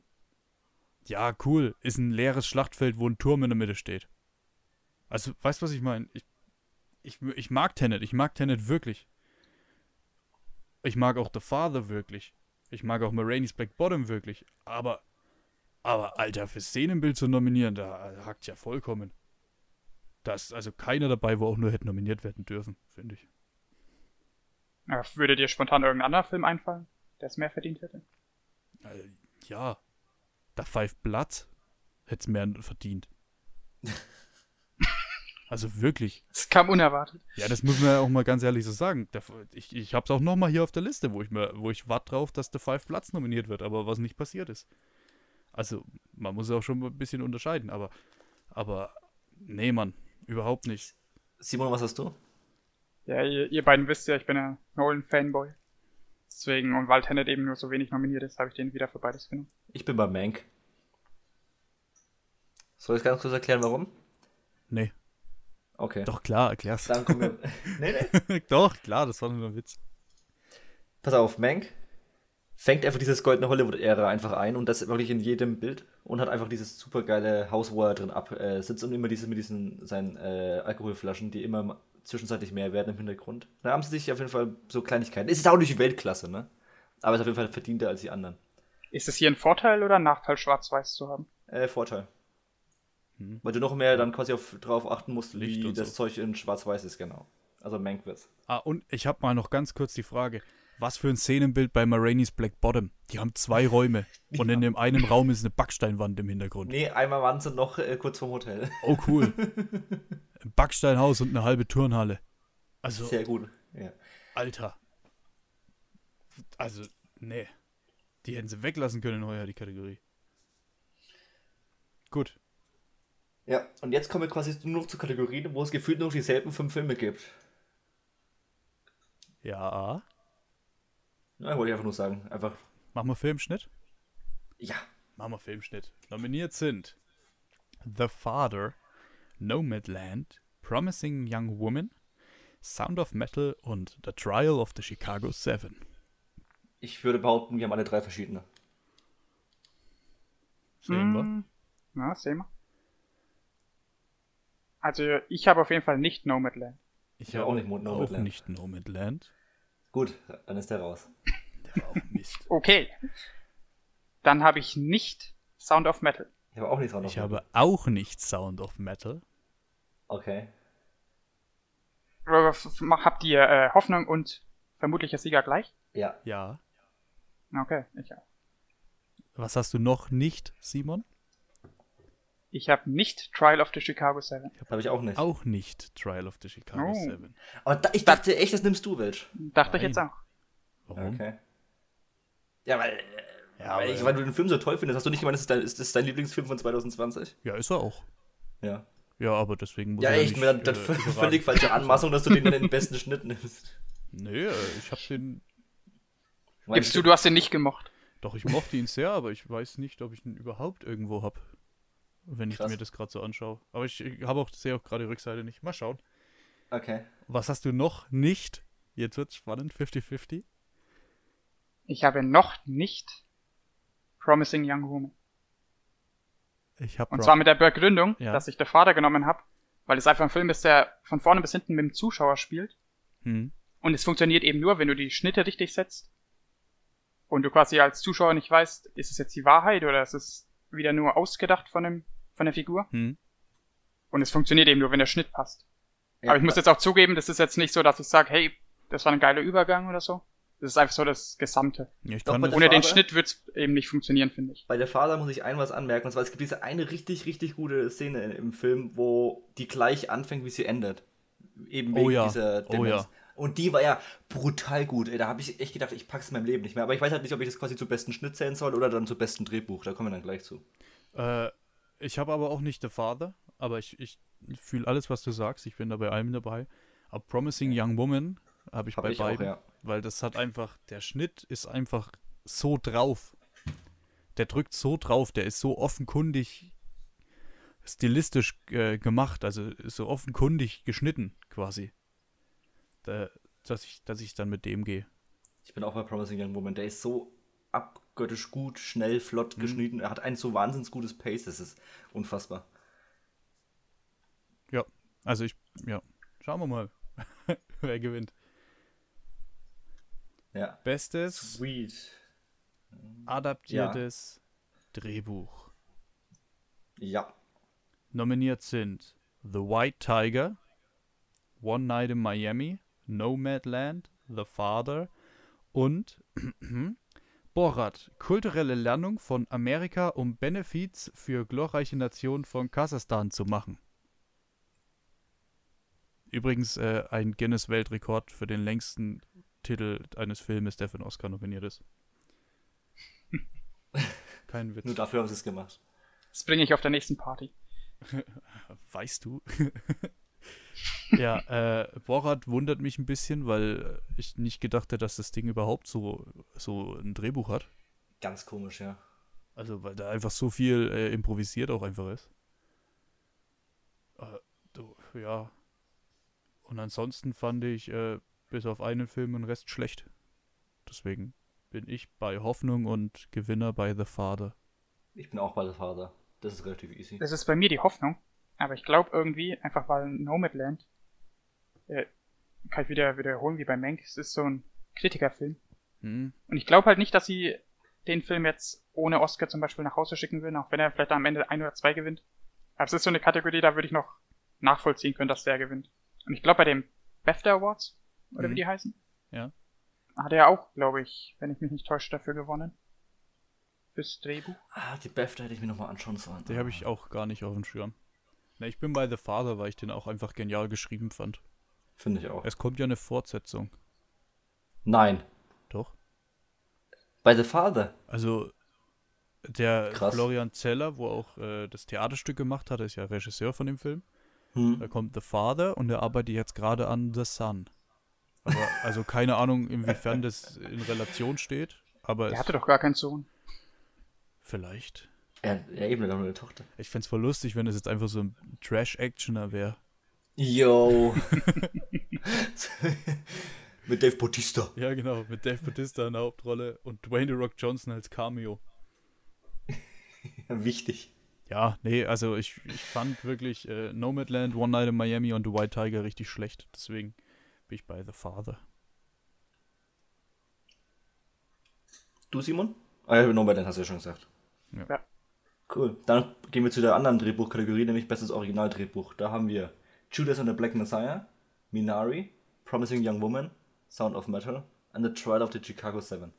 Ja, cool. Ist ein leeres Schlachtfeld, wo ein Turm in der Mitte steht. Also, weißt du, was ich meine? Ich, ich, ich mag Tenet. Ich mag Tenet wirklich. Ich mag auch The Father wirklich. Ich mag auch Maraine's Black Bottom wirklich. Aber, aber, Alter, für Szenenbild zu nominieren, da hackt ja vollkommen. Da ist also keiner dabei, wo auch nur hätte nominiert werden dürfen, finde ich. Würde dir spontan irgendein anderer Film einfallen, der es mehr verdient hätte? Äh, ja. Da Five Bloods hätte es mehr verdient. also wirklich. Es kam unerwartet. Ja, das muss man ja auch mal ganz ehrlich so sagen. Ich ich habe es auch noch mal hier auf der Liste, wo ich mir, wo ich warte drauf, dass The Five Platz nominiert wird, aber was nicht passiert ist. Also, man muss auch schon ein bisschen unterscheiden, aber, aber, nee, Mann, überhaupt nicht. Simon, was hast du? Ja, ihr, ihr beiden wisst ja, ich bin ein Nolan-Fanboy. Deswegen, und weil Tenet eben nur so wenig nominiert ist, habe ich den wieder für beides genommen. Ich bin bei Mank. Soll ich ganz kurz erklären, warum? Nee. Okay. Doch, klar, erklär's. Dann kommen wir. nee, nee. Doch, klar, das war nur ein Witz. Pass auf, Mank fängt einfach dieses goldene Hollywood-Ära einfach ein und das wirklich in jedem Bild und hat einfach dieses super geile Haus, wo er drin absitzt äh, und immer diese, mit diesen seinen äh, Alkoholflaschen, die immer zwischenzeitlich mehr werden im Hintergrund. Da haben sie sich auf jeden Fall so Kleinigkeiten. Es ist auch nicht die Weltklasse, ne? Aber es ist auf jeden Fall verdienter als die anderen. Ist es hier ein Vorteil oder ein Nachteil, schwarz-weiß zu haben? Äh, Vorteil. Hm. Weil du noch mehr dann quasi auf, drauf achten musst, Licht wie und das so. Zeug in schwarz-weiß ist, genau. Also Mank wird's. Ah, und ich habe mal noch ganz kurz die Frage. Was für ein Szenenbild bei Marainis Black Bottom? Die haben zwei Räume und in dem einen Raum ist eine Backsteinwand im Hintergrund. Nee, einmal waren sie noch äh, kurz vorm Hotel. Oh, cool. Ein Backsteinhaus und eine halbe Turnhalle. Also, Sehr gut. Ja. Alter. Also, nee. Die hätten sie weglassen können heuer, die Kategorie. Gut. ja, und jetzt kommen wir quasi nur noch zu Kategorien, wo es gefühlt nur noch dieselben fünf Filme gibt. Ja. Ja, wollte ich einfach nur sagen. Einfach, Machen wir Filmschnitt? ja. Machen wir Filmschnitt. Nominiert sind The Father, Nomadland, Promising Young Woman, Sound of Metal und The Trial of the Chicago Seven. Ich würde behaupten, wir haben alle drei verschiedene. Sehen wir. Hm, Na, sehen wir. Also, ich habe auf jeden Fall nicht Nomadland. Ich habe auch nicht Mo- auch Nomadland. nicht Nomadland. Gut, dann ist der raus. Der war auch Mist. Okay. Dann habe ich nicht Sound of Metal. Ich habe auch nichts anderes. Ich habe auch nicht Sound of Metal. Okay. Habt ihr äh, Hoffnung und vermutlicher Sieger gleich? Ja. Ja. Okay, ich auch. Was hast du noch nicht, Simon? Ich habe nicht Trial of the Chicago 7. Habe ich auch nicht. Auch nicht Trial of the Chicago Oh. Seven. Aber da, ich dachte echt, das nimmst du, Welch. Dachte ich Nein. jetzt auch. Warum? Okay. Ja, weil, Ja, weil, ich, weil du den Film so toll findest. Hast du nicht gemeint, das ist dein, ist das dein Lieblingsfilm von 2020? Ja, ist er auch. Ja. Ja, aber deswegen muss Ja, er echt, nicht, mir dann, dann äh, völlig falsche. Anmaßung, dass du den in den besten Schnitt nimmst. Nee, äh, ich hab den. Gibst du, du hast den nicht gemocht. Doch, ich mochte ihn sehr, aber ich weiß nicht, ob ich ihn überhaupt irgendwo hab. Wenn ich Krass. mir das gerade so anschaue. Aber ich habe auch, sehe auch gerade die Rückseite nicht. Mal schauen. Okay. Was hast du noch nicht? Jetzt wird's spannend, 50-50. Ich habe noch nicht Promising Young Woman. Ich habe Und zwar mit der Begründung, Ja. dass ich der Vater genommen habe, weil es einfach ein Film ist, der von vorne bis hinten mit dem Zuschauer spielt. hm. Und es funktioniert eben nur, wenn du die Schnitte richtig setzt. Und du quasi als Zuschauer nicht weißt, ist es jetzt die Wahrheit oder ist es wieder nur ausgedacht von, dem, von der Figur. Hm. Und es funktioniert eben nur, wenn der Schnitt passt. Ja, Aber ich muss jetzt auch zugeben, das ist jetzt nicht so, dass ich sage, hey, das war ein geiler Übergang oder so. Das ist einfach so das Gesamte. Ja, ich Doch, das, Ohne den Farbe? Schnitt wird's eben nicht funktionieren, finde ich. Bei der Vater muss ich ein was anmerken, und zwar es gibt diese eine richtig, richtig gute Szene im Film, wo die gleich anfängt, wie sie endet. Eben wegen Oh ja, dieser oh ja. Und die war ja brutal gut. Ey, da habe ich echt gedacht, ich pack's in meinem Leben nicht mehr. Aber ich weiß halt nicht, ob ich das quasi zu besten Schnitt zählen soll oder dann zu besten Drehbuch. Da kommen wir dann gleich zu. äh, ich habe aber auch nicht The Father, aber ich, ich fühle alles, was du sagst. Ich bin da bei allem dabei. Aber Promising Young Woman habe ich Hab bei ich auch, beiden. ja. Weil das hat einfach, der Schnitt ist einfach so drauf. Der drückt so drauf, der ist so offenkundig stilistisch äh, gemacht, also so offenkundig geschnitten quasi. Da, dass ich, dass ich dann mit dem gehe. Ich bin auch bei Promising Young Woman. Der ist so abgöttisch gut, schnell, flott Mhm. geschnitten. Er hat ein so wahnsinnig gutes Pace. Das ist unfassbar. Ja, also ich, ja, schauen wir mal, wer gewinnt. Ja. Bestes Sweet. adaptiertes Drehbuch. Ja. Nominiert sind The White Tiger, One Night in Miami, Nomadland, The Father und Borat, kulturelle Lernung von Amerika, um Benefits für glorreiche Nation von Kasachstan zu machen. Übrigens äh, ein Guinness-Weltrekord für den längsten Titel eines Filmes, der für einen Oscar nominiert ist. Kein Witz. Nur dafür haben sie es gemacht. Das bringe ich auf der nächsten Party. Weißt du? ja, äh, Borat wundert mich ein bisschen, weil ich nicht gedacht hätte, dass das Ding überhaupt so, so ein Drehbuch hat. Ganz komisch, ja. Also, weil da einfach so viel äh, improvisiert auch einfach ist. Äh, du, ja, Und ansonsten fand ich äh, bis auf einen Film den Rest schlecht. Deswegen bin ich bei Hoffnung und Gewinner bei The Father. Ich bin auch bei The Father. Das ist relativ easy. Das ist bei mir die Hoffnung. Aber ich glaube irgendwie, einfach weil Nomadland, äh, kann ich wieder wiederholen wie bei Mank, es ist so ein Kritikerfilm. Hm. Und ich glaube halt nicht, dass sie den Film jetzt ohne Oscar zum Beispiel nach Hause schicken würden, auch wenn er vielleicht am Ende ein oder zwei gewinnt. Aber es ist so eine Kategorie, da würde ich noch nachvollziehen können, dass der gewinnt. Und ich glaube bei den BAFTA Awards, oder Mhm. wie die heißen, Ja. hat er auch, glaube ich, wenn ich mich nicht täusche, dafür gewonnen. Fürs Drehbuch. Ah, die BAFTA hätte ich mir nochmal anschauen sollen. Die habe ich auch gar nicht auf dem Schirm. Ne, ich bin bei The Father, weil ich den auch einfach genial geschrieben fand. Finde ich auch. Es kommt ja eine Fortsetzung. Nein. Doch. Bei The Father. Also der Krass. Florian Zeller, wo auch äh, das Theaterstück gemacht hat, ist ja Regisseur von dem Film. Da Hm. kommt The Father und er arbeitet jetzt gerade an The Son. Aber also keine Ahnung, inwiefern das in Relation steht. Aber Der hatte doch gar keinen Sohn. vielleicht. Er, ja, eben, hat nur eine Tochter. Ich fände es voll lustig, wenn es jetzt einfach so ein Trash-Actioner wäre. Yo. Mit Dave Bautista. Ja, genau, mit Dave Bautista in der Hauptrolle und Dwayne The Rock Johnson als Cameo. Wichtig. Ja, nee, also ich, ich fand wirklich äh, Nomadland, One Night in Miami und The White Tiger richtig schlecht. Deswegen bin ich bei The Father. Du, Simon? Ah ja, Nomadland hast du ja schon gesagt. Ja. Ja. Cool. Dann gehen wir zu der anderen Drehbuchkategorie, nämlich Bestes Originaldrehbuch. Da haben wir Judas and the Black Messiah, Minari, Promising Young Woman, Sound of Metal and The Trial of the Chicago Seven.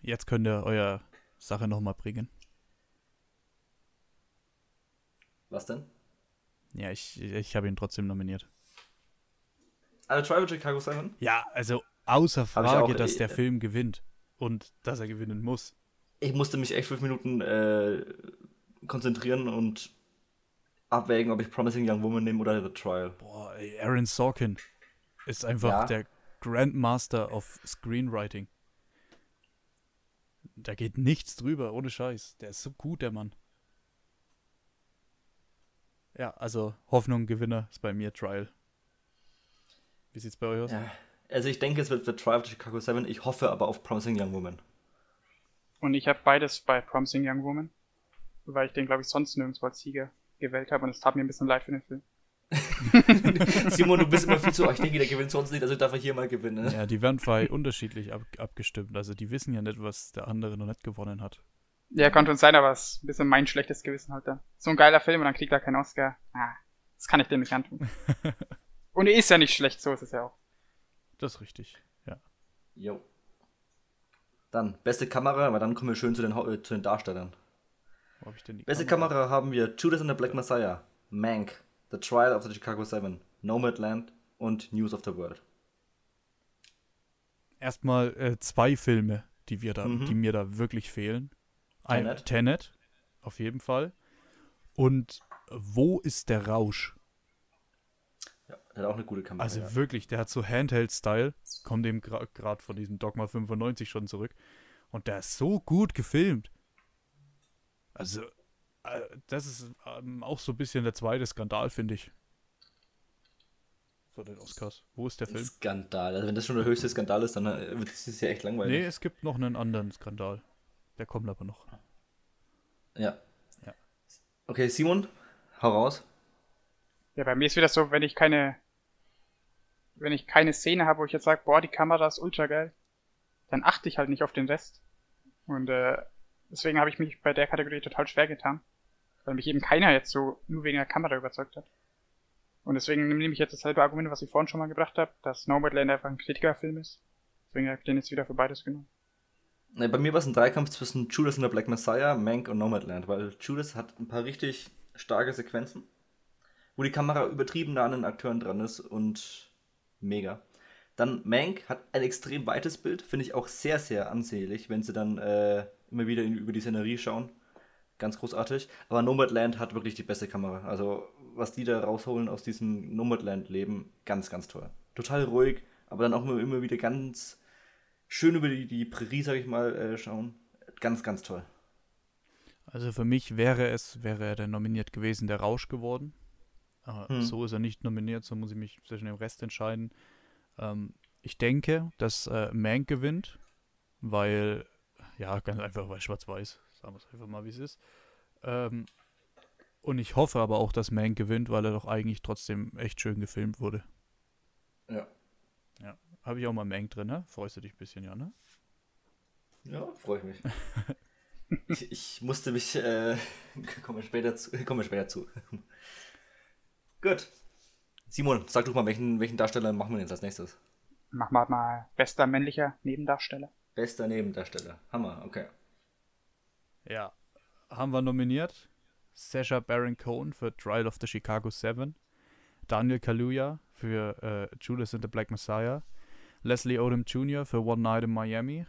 Jetzt könnt ihr euer Sache nochmal bringen. Was denn? Ja, ich, ich habe ihn trotzdem nominiert. Trial of Chicago Seven? Ja, also außer Frage, auch, dass äh, der Film gewinnt und dass er gewinnen muss. Ich musste mich echt fünf Minuten äh, konzentrieren und abwägen, ob ich Promising Young Woman nehme oder The Trial. Boah, Aaron Sorkin ist einfach Ja. der Grandmaster of Screenwriting. Da geht nichts drüber, ohne Scheiß. Der ist so gut, der Mann. Ja, also Hoffnung, Gewinner ist bei mir Trial. Wie sieht's bei euch aus? Ja. Also ich denke, es wird The Trial of the Chicago Seven. Ich hoffe aber auf Promising Young Woman. Und ich habe beides bei Promising Young Woman, weil ich den, glaube ich, sonst nirgendwo als Sieger gewählt habe und es tat mir ein bisschen leid für den Film. Simon, du bist immer viel zu, oh, ich denke, der gewinnt sonst nicht, also darf er hier mal gewinnen. Ja, die werden frei unterschiedlich ab, abgestimmt. Also die wissen ja nicht, was der andere noch nicht gewonnen hat. Ja, konnte uns sein, aber es ist ein bisschen mein schlechtes Gewissen halt dann. So ein geiler Film und dann kriegt er keinen Oscar. Ah, das kann ich dem nicht antun. und er ist ja nicht schlecht, so ist es ja auch. Das ist richtig. Ja. Jo. Dann, beste Kamera, aber dann kommen wir schön zu den, äh, zu den Darstellern. Wo habe ich denn die Beste Kamera haben wir Judas and the Black Messiah, Mank, The Trial of the Chicago Seven, Nomadland und News of the World. Erstmal äh, zwei Filme, die, wir da, Mhm. die mir da wirklich fehlen. Ein, Tenet. Tenet, auf jeden Fall. Und Wo ist der Rausch? Ja, der hat auch eine gute Kamera. Also ja. wirklich, der hat so Handheld-Style. Kommt eben gerade von diesem Dogma 95 schon zurück. Und der ist so gut gefilmt. Also, äh, das ist ähm, auch so ein bisschen der zweite Skandal, finde ich. Von den Oscars. Wo ist der Film? Skandal. Also wenn das schon der höchste Skandal ist, dann äh, wird es ja echt langweilig. Nee, es gibt noch einen anderen Skandal. Der kommt aber noch. Ja. Ja. Okay, Simon, hau raus. Ja, bei mir ist wieder so, wenn ich keine, wenn ich keine Szene habe, wo ich jetzt sage, boah, die Kamera ist ultra geil, dann achte ich halt nicht auf den Rest. Und äh, deswegen habe ich mich bei der Kategorie total schwer getan, weil mich eben keiner jetzt so nur wegen der Kamera überzeugt hat. Und deswegen nehme ich jetzt dasselbe Argument, was ich vorhin schon mal gebracht habe, dass Nomadland einfach ein Kritikerfilm ist. Deswegen habe ich den jetzt wieder für beides genommen. Nee, bei mir war es ein Dreikampf zwischen Judas und der Black Messiah, Mank und Nomadland, weil Judas hat ein paar richtig starke Sequenzen, wo die Kamera übertrieben nah an den Akteuren dran ist und mega. Dann Mank hat ein extrem weites Bild, finde ich auch sehr, sehr ansehnlich, wenn sie dann äh, immer wieder in, über die Szenerie schauen. Ganz großartig. Aber Nomadland hat wirklich die beste Kamera. Also, was die da rausholen aus diesem Nomadland-Leben, ganz, ganz toll. Total ruhig, aber dann auch immer, immer wieder ganz schön über die, die Prärie, sag ich mal, äh, schauen. Ganz, ganz toll. Also für mich wäre es, wäre er dann nominiert gewesen, der Rausch geworden. Hm. so ist er nicht nominiert, so muss ich mich zwischen dem Rest entscheiden. Ähm, ich denke, dass äh, Mank gewinnt, weil, ja, ganz einfach, weil schwarz-weiß, sagen wir es einfach mal, wie es ist. Ähm, und ich hoffe aber auch, dass Mank gewinnt, weil er doch eigentlich trotzdem echt schön gefilmt wurde. Ja. Ja. Habe ich auch mal Mank drin, ne? Freust du dich ein bisschen, ja, ne? Ja, freue ich mich. ich, ich musste mich, äh, kommen wir später zu. Kommen wir später zu. Gut. Simon, sag du mal, welchen, welchen Darsteller machen wir jetzt als nächstes? Machen wir mal bester männlicher Nebendarsteller. Bester Nebendarsteller. Hammer, okay. Ja. Haben wir nominiert Sacha Baron Cohen für Trial of the Chicago Seven, Daniel Kaluuya für äh, Judas and the Black Messiah, Leslie Odom Jr. für One Night in Miami,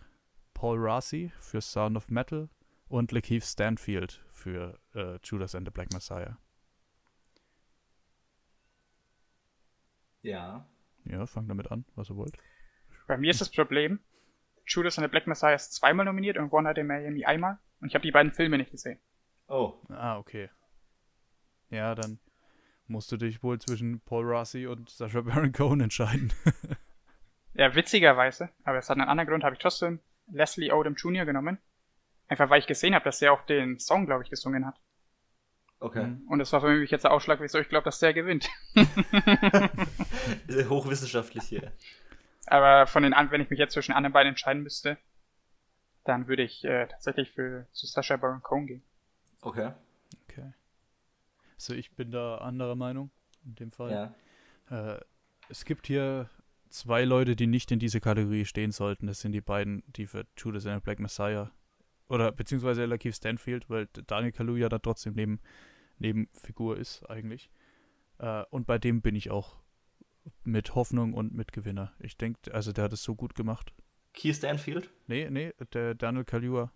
Paul Rassi für Sound of Metal und Lakeith Stanfield für äh, Judas and the Black Messiah. Ja. Ja, fang damit an, was ihr wollt. Bei mir ist das Problem, Judas and the Black Messiah ist zweimal nominiert und One Night in Miami einmal. Und ich habe die beiden Filme nicht gesehen. Oh. Ah, okay. Ja, dann musst du dich wohl zwischen Paul Rassi und Sacha Baron Cohen entscheiden. Ja, witzigerweise, aber es hat einen anderen Grund, habe ich trotzdem Leslie Odom Jr. genommen. Einfach weil ich gesehen habe, dass er auch den Song, glaube ich, gesungen hat. Okay. Mhm. Und das war für mich jetzt der Ausschlag, wieso ich glaube, dass der gewinnt. Hochwissenschaftlich hier. Aber von den an, wenn ich mich jetzt zwischen den anderen beiden entscheiden müsste, dann würde ich äh, tatsächlich für zu Sacha Baron Cohen gehen. Okay. Okay. So, ich bin da anderer Meinung in dem Fall. Ja. Äh, es gibt hier zwei Leute, die nicht in diese Kategorie stehen sollten. Das sind die beiden, die für Judas and the Black Messiah oder beziehungsweise Lakeith Stanfield, weil Daniel Kaluuya da trotzdem neben, Nebenfigur ist eigentlich. Äh, und bei dem bin ich auch mit Hoffnung und mit Gewinner. Ich denke, also der hat es so gut gemacht. Keith Stanfield? Nee, nee, der Daniel Kaluuya.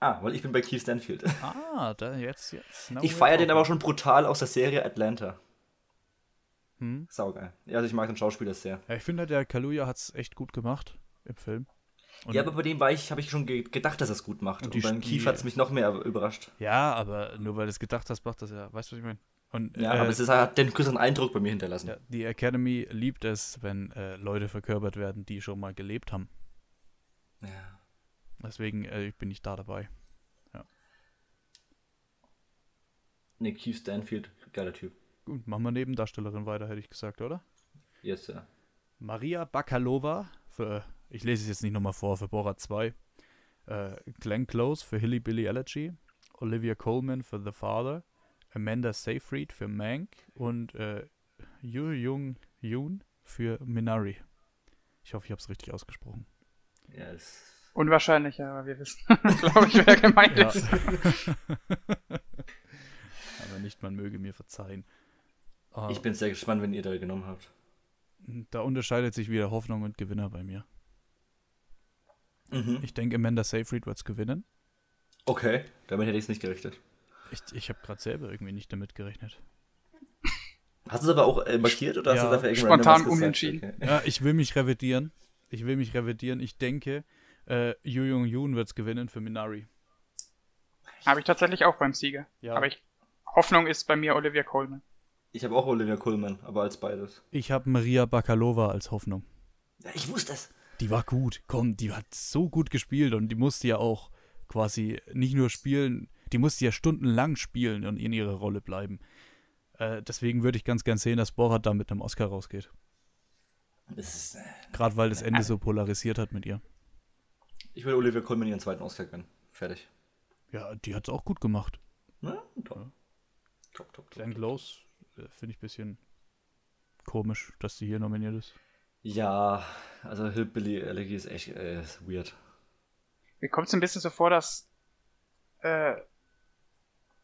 Ah, weil ich bin bei Keith Stanfield. Ah, da jetzt, jetzt. Ich feiere den aber schon brutal aus der Serie Atlanta. Hm? Saugeil. Ja, also ich mag den Schauspieler sehr. Ja, ich finde, der Kaluuya hat es echt gut gemacht im Film. Und- ja, aber bei dem war ich, habe ich schon ge gedacht, dass er es gut macht. Und Und, beim Keith hat es mich noch mehr überrascht. Ja, aber nur weil du es gedacht hast, macht das ja. Weißt du, was ich meine? Und Ja, äh, aber es ist, hat den größeren Eindruck bei mir hinterlassen. ja, die Academy liebt es, wenn äh, Leute verkörpert werden, die schon mal gelebt haben. Ja. Deswegen äh, bin ich da dabei. Nee, Keith Stanfield, geiler Typ. Gut, machen wir Nebendarstellerin weiter, hätte ich gesagt, oder? Yes, ja. Maria Bakalova für, ich lese es jetzt nicht nochmal vor, für Borat 2. Äh, Glenn Close für Hilly Billy Elegy. Olivia Coleman für The Father. Amanda Seyfried für Mank. Und äh, Yu Jung Yoon für Minari. Ich hoffe, ich habe es richtig ausgesprochen. Das Unwahrscheinlich, aber wir wissen, glaube ich, wer gemeint Ja. ist. Aber nicht, man möge mir verzeihen. Ich bin sehr gespannt, wenn ihr da genommen habt. da unterscheidet sich wieder Hoffnung und Gewinner bei mir. Mhm. Ich denke, Amanda Seyfried wird es gewinnen. Okay, damit hätte ich es nicht gerechnet. Ich, ich habe gerade selber irgendwie nicht damit gerechnet. Hast du es aber auch äh, markiert oder Ja, hast du dafür irgendwann spontan umentschieden. Okay. Ja, ich will mich revidieren. Ich will mich revidieren. Ich denke, äh, Yu Jung Yoon wird es gewinnen für Minari. Habe ich tatsächlich auch beim Sieger. Ja. Aber ich, Hoffnung ist bei mir Olivia Colman. Ich habe auch Olivia Colman, aber als beides. Ich habe Maria Bakalova als Hoffnung. Ja, ich wusste es. Die war gut. Komm, die hat so gut gespielt und die musste ja auch quasi nicht nur spielen, die musste ja stundenlang spielen und in ihrer Rolle bleiben. Äh, deswegen würde ich ganz gern sehen, dass Borat da mit einem Oscar rausgeht. Ist, äh, Gerade weil das Ende so polarisiert hat mit ihr. ich will Olivia Colman ihren zweiten Oscar gönnen. Fertig. Ja, die hat es auch gut gemacht. Na, top. Top, top, top. Glenn Close äh, finde ich ein bisschen komisch, dass sie hier nominiert ist. Ja, also Hillbilly Elegy ist echt äh, ist weird. Mir kommt es ein bisschen so vor, dass äh,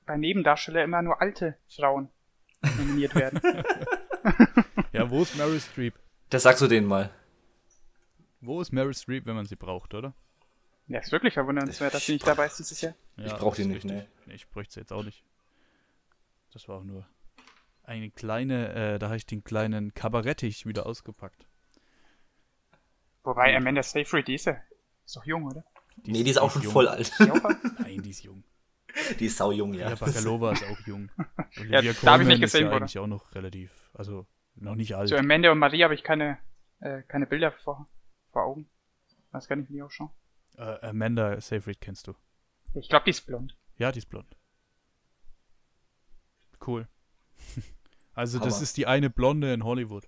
bei Nebendarsteller immer nur alte Frauen nominiert werden. Ja, wo ist Meryl Streep? Das sagst du denen mal. Wo ist Meryl Streep, wenn man sie braucht, oder? ja, ist wirklich verwundernswert, dass sie nicht dabei ist dieses Jahr. Ja, Ich brauch das die nicht, richtig. Nee, ich bräuchte sie jetzt auch nicht. Das war auch nur eine kleine, äh, da habe ich den kleinen Kabarettich wieder ausgepackt. Wobei Amanda Seyfried, die ist ja ist doch jung, oder? nee, die ist auch schon jung. voll alt. Die? Nein, die ist jung. Die ist sau jung, ja. Ja, Bakalova ist auch jung. Ja, Olivia da hab ich nicht ist gesehen, ja Bruder. eigentlich auch noch relativ, also noch nicht alt. Zu Amanda und Marie habe ich keine, äh, keine Bilder vor, vor Augen. Das kann ich mir auch schon. Äh, Amanda Seyfried kennst du. Ich glaube, die ist blond. Ja, die ist blond. Cool. Also das Hammer. ist die eine Blonde in Hollywood.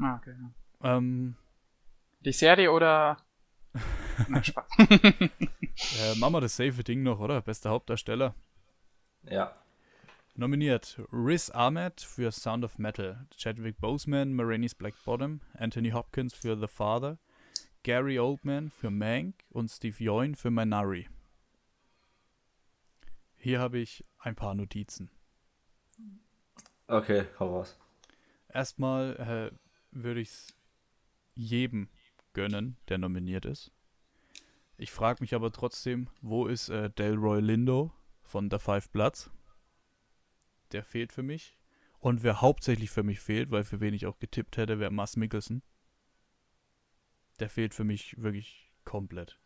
Ah, okay. Ja. Ähm, Die Serie oder. Nein, Spaß. äh, machen wir das safe Ding noch, oder? Bester Hauptdarsteller. Ja. Nominiert Riz Ahmed für Sound of Metal, Chadwick Boseman, Marini's Black Bottom, Anthony Hopkins für The Father, Gary Oldman für Mank und Steve Yoin für Minari. Hier habe ich ein paar Notizen. Okay, hau raus. Erstmal äh, würde ich es jedem gönnen, der nominiert ist. Ich frage mich aber trotzdem, wo ist äh, Delroy Lindo von The Five Bloods? Der fehlt für mich. Und wer hauptsächlich für mich fehlt, weil für wen ich auch getippt hätte, wäre Mass Mikkelsen. Der fehlt für mich wirklich komplett.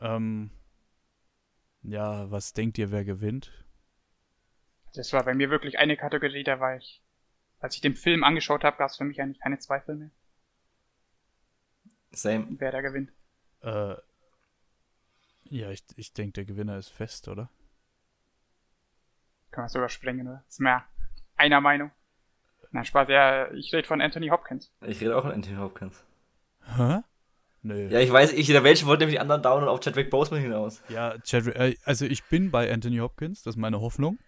Ähm, ja, was denkt ihr, wer gewinnt? Das war bei mir wirklich eine Kategorie, da war ich. Als ich den Film angeschaut habe, gab es für mich eigentlich keine Zweifel mehr, Same. wer da gewinnt. Äh, ja, ich, ich denke, der Gewinner ist fest, oder? Kann man so überspringen, oder? Ist mehr einer Meinung. Nein, Spaß, ja, ich rede von Anthony Hopkins. Ich rede auch von Anthony Hopkins. Hä? Nö. Ja, ich weiß, ich, der Welche wollte nämlich die anderen down und auf Chadwick Boseman hinaus. Ja, Chadwick, äh, also ich bin bei Anthony Hopkins, das ist meine Hoffnung.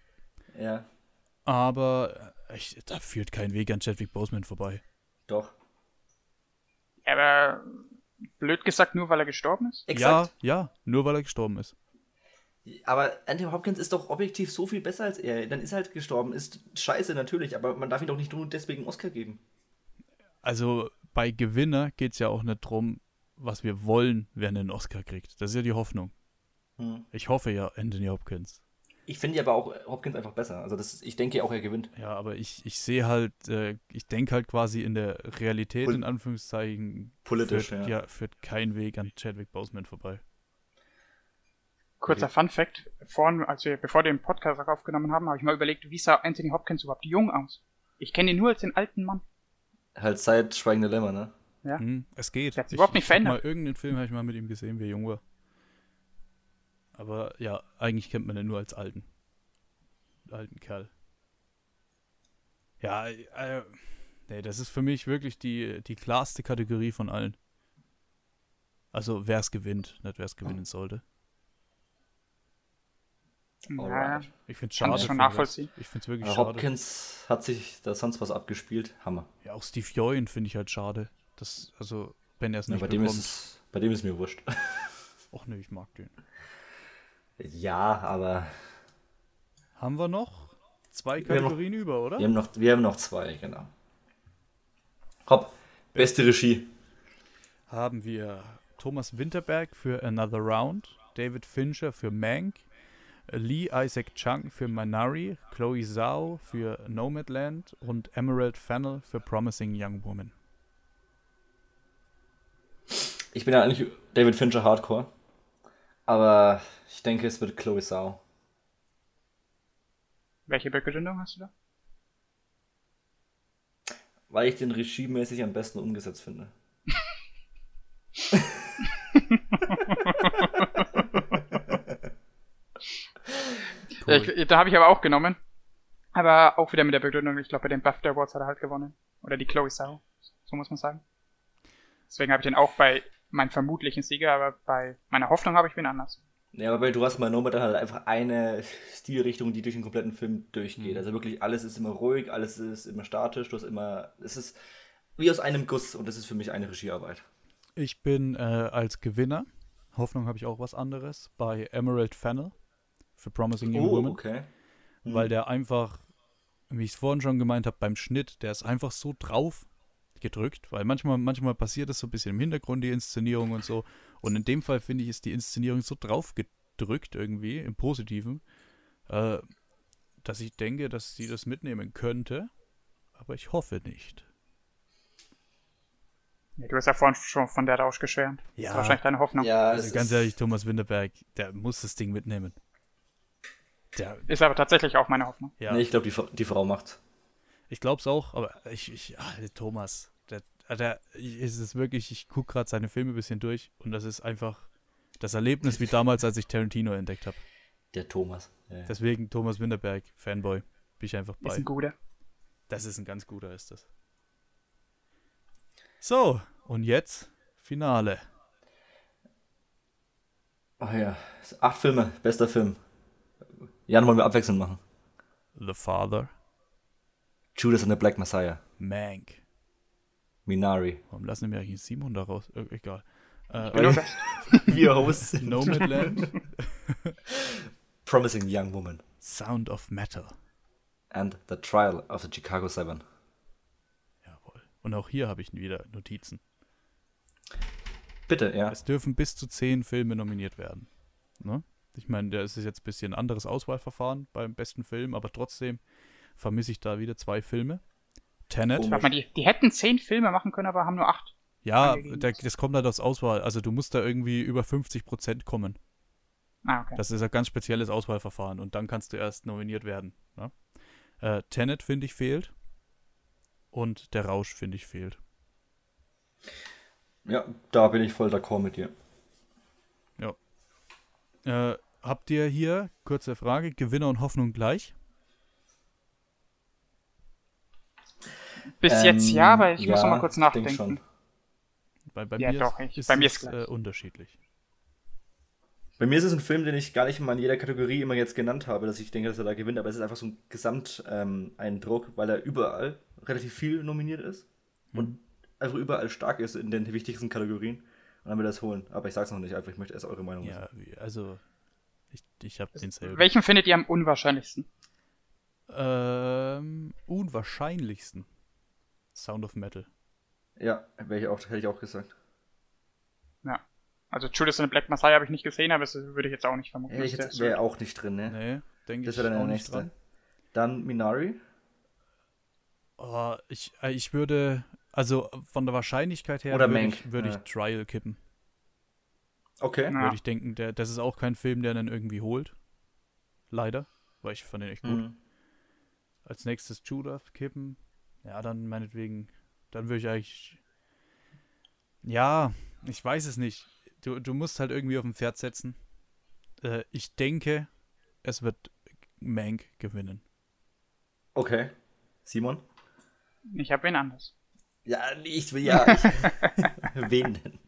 Ja, Aber ich, da führt kein Weg an Chadwick Boseman vorbei. doch. Aber blöd gesagt, nur weil er gestorben ist? Exakt. Ja, ja, nur weil er gestorben ist. Aber Anthony Hopkins ist doch objektiv so viel besser als er. Dann ist er halt gestorben. Ist scheiße natürlich, aber man darf ihm doch nicht nur deswegen einen Oscar geben. Also bei Gewinner geht es ja auch nicht drum, was wir wollen, wer einen Oscar kriegt. Das ist ja die Hoffnung. Hm. Ich hoffe ja, Anthony Hopkins. Ich finde aber auch Hopkins einfach besser. Also das ich denke auch, er gewinnt. Ja, aber ich, ich sehe halt, äh, ich denke halt quasi in der Realität, Pol- in Anführungszeichen, Politisch, führt, ja. führt kein Weg an Chadwick Boseman vorbei. Kurzer Fun Fact, vorhin, als wir, bevor wir den Podcast auch aufgenommen haben, habe ich mal überlegt, wie sah Anthony Hopkins überhaupt jung aus? Ich kenne ihn nur als den alten Mann. Halt seit Schweigende Lämmer, ne? Ja. Hm, es geht. Der hat sich überhaupt nicht verändert. Mal irgendeinen Film habe ich mal mit ihm gesehen, wie er jung war. Aber ja, eigentlich kennt man ihn nur als alten. Alten Kerl. Ja, äh, nee, das ist für mich wirklich die, die klarste Kategorie von allen. Also, wer es gewinnt, nicht wer es gewinnen sollte. Ja, Alright. Ich finde es schade. ich schon den nachvollziehen. Ich finde es wirklich Aber schade. Hopkins hat sich da sonst was abgespielt. Hammer. Ja, auch Steve Yoin finde ich halt schade. Das, also, wenn er es Ja, nicht bei, dem ist, bekommt. es- bei dem ist mir wurscht. Och ne, ich mag den. Ja, aber Haben wir noch zwei haben noch- Kategorien über, oder? wir haben noch, wir haben noch zwei, genau. Hopp, beste Regie. haben wir Thomas Winterberg für Another Round, David Fincher für Mank, Lee Isaac Chung für Minari, Chloe Zhao für Nomadland und Emerald Fennel für Promising Young Woman. Ich bin ja eigentlich David Fincher Hardcore. Aber ich denke, es wird Chloe Sau. Welche Begründung hast du da? Weil ich den regiemäßig am besten umgesetzt finde. Ja, ich, da habe ich aber auch genommen. Aber auch wieder mit der Begründung, ich glaube, bei den BAFTA Awards hat er halt gewonnen. Oder die Chloe Sau. So muss man sagen. Deswegen habe ich den auch bei meinem vermutlichen Sieger, aber bei meiner Hoffnung habe ich wen anders. Ja, aber du hast bei Nomad dann halt einfach eine Stilrichtung, die durch den kompletten Film durchgeht. Mhm. Also wirklich alles ist immer ruhig, alles ist immer statisch, du hast immer. Es ist wie aus einem Guss und das ist für mich eine Regiearbeit. Ich bin äh, als Gewinner, Hoffnung habe ich auch was anderes, bei Emerald Fennel für Promising Young Woman. Oh, okay. Mhm. weil der einfach, wie ich es vorhin schon gemeint habe, beim Schnitt, der ist einfach so drauf gedrückt, weil manchmal, manchmal passiert das so ein bisschen im Hintergrund, die Inszenierung und so. Und in dem Fall finde ich, ist die Inszenierung so drauf gedrückt irgendwie, im Positiven, äh, dass ich denke, dass sie das mitnehmen könnte, aber ich hoffe nicht. Ja, du hast ja vorhin schon von der Rausch geschwärmt. Das Ja. ist wahrscheinlich deine Hoffnung. Ja, Also ganz ehrlich, Thomas Winterberg, der muss das Ding mitnehmen. Der, Ist aber tatsächlich auch meine Hoffnung. ja. Nee, ich glaube, die, die Frau macht's. Ich glaub's auch, aber ich, ich ah, Thomas, der, der ist es wirklich, ich gucke gerade seine Filme ein bisschen durch und das ist einfach das Erlebnis wie damals, als ich Tarantino entdeckt habe. Der Thomas. Ja. Deswegen Thomas Winterberg, Fanboy, bin ich einfach Ist bei. ein guter. Das ist ein ganz guter, ist das. So, und jetzt Finale. Ach ja, acht Filme, bester Film. Jan, wollen wir abwechselnd machen? The Father, Judas and the Black Messiah. Mank. Minari. Warum lassen wir eigentlich Simon da raus? Äh, egal. Äh, Gast. Wir sind. Nomadland, Promising Young Woman. Sound of Metal. And The Trial of the Chicago Seven. Jawohl. Und auch hier habe ich wieder Notizen. Bitte, ja. Es dürfen bis zu zehn Filme nominiert werden. Ne? Ich meine, das ist jetzt ein bisschen ein anderes Auswahlverfahren beim besten Film, aber trotzdem vermisse ich da wieder zwei Filme. Tenet. Warte mal, die, die hätten zehn Filme machen können, aber haben nur acht. Ja, der, das kommt halt aus Auswahl. Also du musst da irgendwie über 50 Prozent kommen. Ah, okay. Das ist ein ganz spezielles Auswahlverfahren und dann kannst du erst nominiert werden. Ne? Äh, Tenet, finde ich, fehlt. Und der Rausch, finde ich, fehlt. Ja, da bin ich voll d'accord mit dir. Äh, habt ihr hier, kurze Frage, Gewinner und Hoffnung gleich? Bis Ähm, jetzt ja, aber ich muss ja, noch mal kurz nachdenken. schon. Bei, bei Ja, mir doch, ist, ich- bei mir ist es äh, unterschiedlich. Bei mir ist es ein Film, den ich gar nicht mal in jeder Kategorie immer jetzt genannt habe, dass ich denke, dass er da gewinnt, aber es ist einfach so ein Gesamteindruck, weil er überall relativ viel nominiert ist und also überall stark ist in den wichtigsten Kategorien. Und dann will er es holen. Aber ich sag's noch nicht, einfach ich möchte erst eure Meinung wissen. Ja, wie- also ich, ich habe denselben. Welchen findet ihr am unwahrscheinlichsten? Ähm, unwahrscheinlichsten. Sound of Metal. Ja, ich auch, hätte ich auch gesagt. Ja. Also Judas and the Black Messiah habe ich nicht gesehen, aber das würde ich jetzt auch nicht vermuten. Ich wäre auch nicht drin, ne? Nee, denke Das ich wäre dann auch der nicht nächste. dran. Dann Minari. Oh, ich, äh, ich würde, also von der Wahrscheinlichkeit her Oder würde Mank, ich, würde ja. ich Trial kippen. Okay. Ja. Würde ich denken, der, das ist auch kein Film, der dann irgendwie holt. Leider, weil ich fand den echt gut. Mhm. Als nächstes Judas kippen. Ja, dann meinetwegen, dann würde ich eigentlich. Ja, ich weiß es nicht. Du, du musst halt irgendwie auf ein Pferd setzen. Äh, ich denke, es wird Mank gewinnen. Okay. Simon? Ich habe wen anders. Ja, ich will ja. Wen denn?